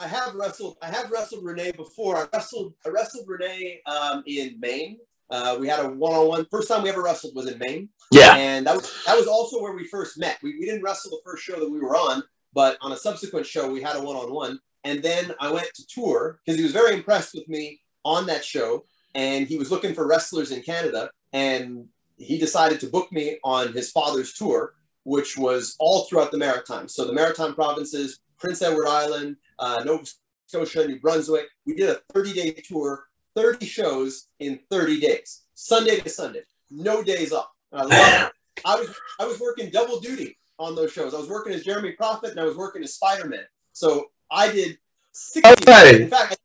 I have wrestled. I have wrestled Rene before. I wrestled. I wrestled Rene um, in Maine. Uh, we had a one-on-one. First time we ever wrestled was in Maine, Yeah. and that was that was also where we first met. We, we didn't wrestle the first show that we were on, but on a subsequent show we had a one-on-one. And then I went to tour because he was very impressed with me on that show, and he was looking for wrestlers in Canada, and he decided to book me on his father's tour, which was all throughout the Maritimes. So the Maritime provinces, Prince Edward Island, uh, Nova Scotia, New Brunswick. We did a 30 day tour, 30 shows in 30 days, Sunday to Sunday, no days off. I. I was I was working double duty on those shows. I was working as Jeremy Prophet and I was working as Spider Man. So I did 60. Okay. In fact,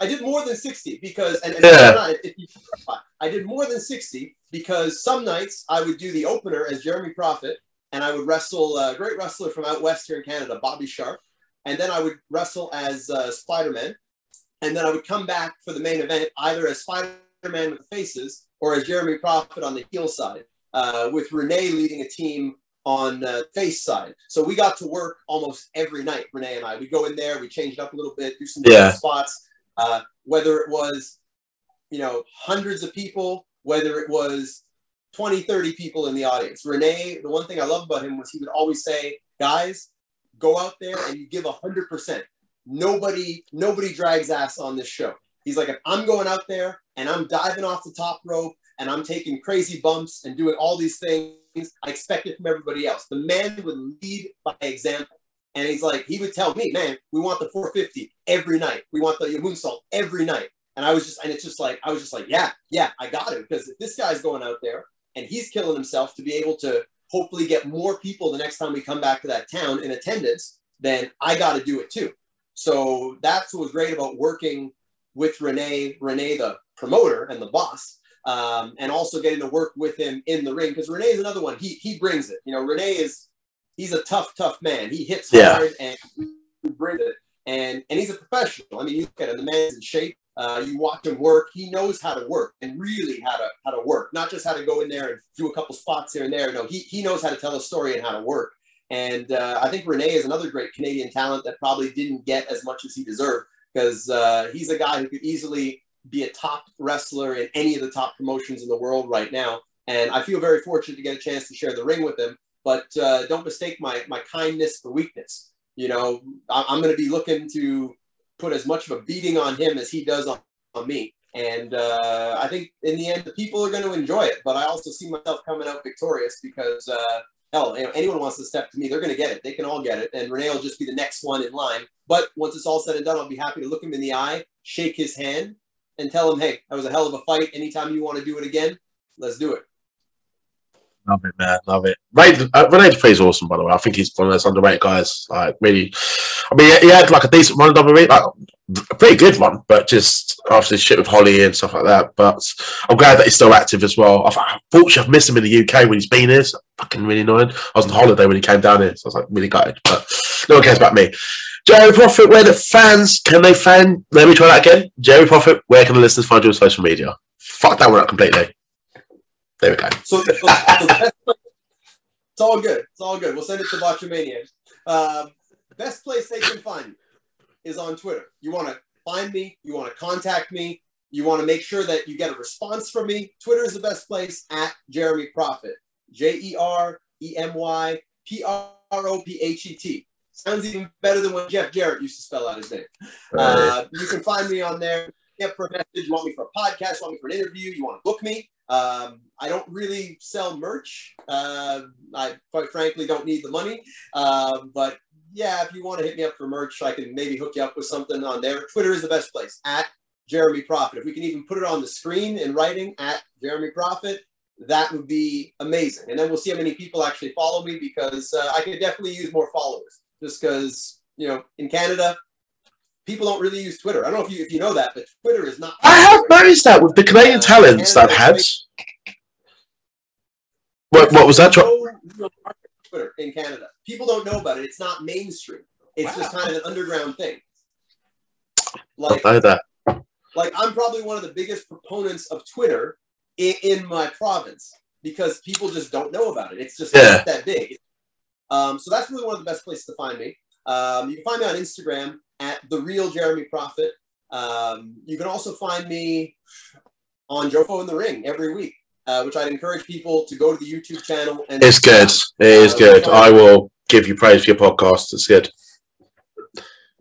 I did more than 60 because, and, and Yeah. if you- I did more than 60 because some nights I would do the opener as Jeremy Prophet and I would wrestle a great wrestler from out west here in Canada, Bobby Sharp. And then I would wrestle as uh, Spider Man. And then I would come back for the main event either as Spider Man with the faces or as Jeremy Prophet on the heel side, uh, with Rene leading a team on uh, face side. So we got to work almost every night, Rene and I. We go in there, we change it up a little bit, do some Yeah. spots. Uh, whether it was, you know, hundreds of people, whether it was 20, 30 people in the audience. Rene, the one thing I love about him was he would always say, guys, go out there and you give 100%. Nobody, nobody drags ass on this show. He's like, if I'm going out there and I'm diving off the top rope and I'm taking crazy bumps and doing all these things, I expect it from everybody else. The man would lead by example. And he's like, he would tell me, man, we want the 450 every night. We want the moonsault every night. And I was just, and it's just like, I was just like, yeah, yeah, I got it. Because if this guy's going out there and he's killing himself to be able to hopefully get more people the next time we come back to that town in attendance, then I got to do it too. So that's what was great about working with Rene, Rene, the promoter and the boss, um, and also getting to work with him in the ring. Because Rene is another one. He he brings it. You know, Rene is he's a tough, tough man. He hits Yeah. hard and he brings it. And and he's a professional. I mean, you look at him, the man's in shape. Uh, you watch him work. He knows how to work and really how to how to work, not just how to go in there and do a couple spots here and there. No, he he knows how to tell a story and how to work. And uh, I think Rene is another great Canadian talent that probably didn't get as much as he deserved because uh, he's a guy who could easily be a top wrestler in any of the top promotions in the world right now. And I feel very fortunate to get a chance to share the ring with him. But uh, don't mistake my my kindness for weakness. You know, I- I'm going to be looking to put as much of a beating on him as he does on, on me. And uh, I think in the end, the people are going to enjoy it. But I also see myself coming out victorious because, uh, hell, you know, anyone wants to step to me, they're going to get it. They can all get it. And Rene will just be the next one in line. But once it's all said and done, I'll be happy to look him in the eye, shake his hand, and tell him, hey, that was a hell of a fight. Anytime you want to do it again, let's do it. Love it, man. Love it. Ray, uh, Rene Dupree's awesome, by the way. I think he's one of those underrated guys. Like, really, I mean, he had like a decent run in WWE, like a pretty good one, but just after shit with Holly and stuff like that. But I'm glad that he's still active as well. I've, unfortunately, I've missed him in the UK when he's been here. So fucking really annoying. I was on holiday when he came down here, so I was like really gutted. But no one cares about me. Jerry Prophet, where the fans can they fan? Let me try that again. Jerry Prophet, where can the listeners find you on social media? Fuck that one up completely. There we go. So, so- so the best place- it's all good. It's all good. We'll send it to Botchamania. Um, best place they can find is on Twitter. You want to find me, you want to contact me, you want to make sure that you get a response from me. Twitter is the best place at Jeremy Prophet. J E R E M Y P R O P H E T. Sounds even better than when Jeff Jarrett used to spell out his name. Uh, you can find me on there. Get for a message. You want me for a podcast? Want me for an interview? You want to book me? Um, I don't really sell merch. Uh, I quite frankly don't need the money. Um, but yeah, if you want to hit me up for merch, I can maybe hook you up with something on there. Twitter is the best place at Jeremy Prophet. If we can even put it on the screen in writing at Jeremy Prophet, that would be amazing. And then we'll see how many people actually follow me because uh, I could definitely use more followers. Just because you know, in Canada, people don't really use Twitter. I don't know if you if you know that, but Twitter is not. I have noticed that with the Canadian talents that I've had. What, what was that? Tro- No real market for Twitter in Canada. People don't know about it. It's not mainstream. It's just kind of an underground thing. I Like, know that. like I'm probably one of the biggest proponents of Twitter in, in my province because people just don't know about it. It's just Yeah. not that big. Um, so that's really one of the best places to find me. Um, you can find me on Instagram at the real Jeremy Prophet. Um, you can also find me on Jofo in the Ring every week, uh, which I'd encourage people to go to the YouTube channel and It's good. It is Uh, good. I will give you praise for your podcast. It's good.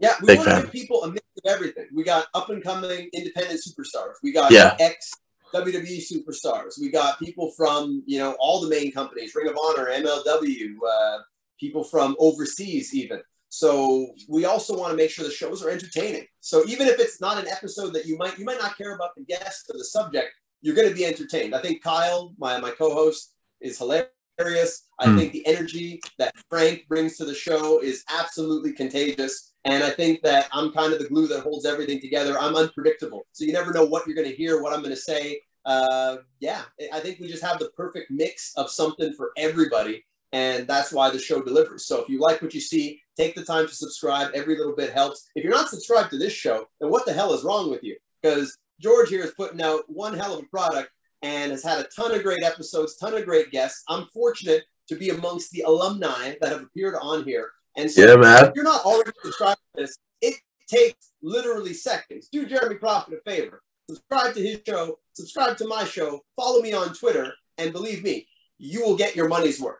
Yeah, we Big want to fan. give people a mix of everything. We got up and coming independent superstars. We got Yeah. ex WWE superstars. We got people from you know all the main companies, Ring of Honor, MLW, uh, people from overseas even. So we also want to make sure the shows are entertaining. So even if it's not an episode that you might you might not care about the guest or the subject, you're going to be entertained. I think Kyle, my my co-host, is hilarious. I Hmm. think the energy that Frank brings to the show is absolutely contagious. And I think that I'm kind of the glue that holds everything together. I'm unpredictable. So you never know what you're going to hear, what I'm going to say. Uh, yeah, I think we just have the perfect mix of something for everybody. And that's why the show delivers. So if you like what you see, take the time to subscribe. Every little bit helps. If you're not subscribed to this show, then what the hell is wrong with you? Because George here is putting out one hell of a product and has had a ton of great episodes, ton of great guests. I'm fortunate to be amongst the alumni that have appeared on here. And so Yeah, man. if you're not already subscribed to this, it takes literally seconds. Do Jeremy Prophet a favor. Subscribe to his show, subscribe to my show, follow me on Twitter, and believe me, you will get your money's worth.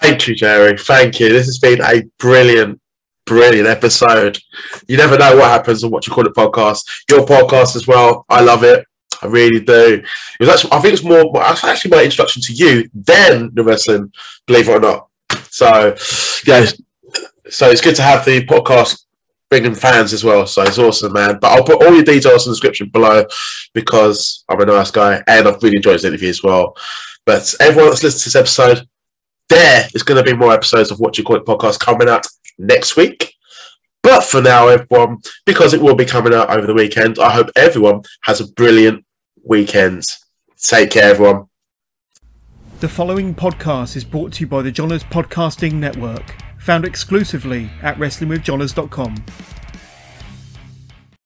Thank you, Jerry. Thank you. This has been a brilliant, brilliant episode. You never know what happens on what you call it podcast. Your podcast as well. I love it. I really do. It was actually, I think it's more. It's actually my introduction to you than the wrestling, believe it or not. So, yeah. So it's good to have the podcast bringing fans as well. So it's awesome, man. But I'll put all your details in the description below because I'm a nice guy and I've really enjoyed this interview as well. But everyone that's listened to this episode, there is going to be more episodes of What You Call It podcast coming out next week. But for now, everyone, because it will be coming out over the weekend, I hope everyone has a brilliant weekend. Take care, everyone. The following podcast is brought to you by the Jollers Podcasting Network, found exclusively at WrestlingWithJollers.com.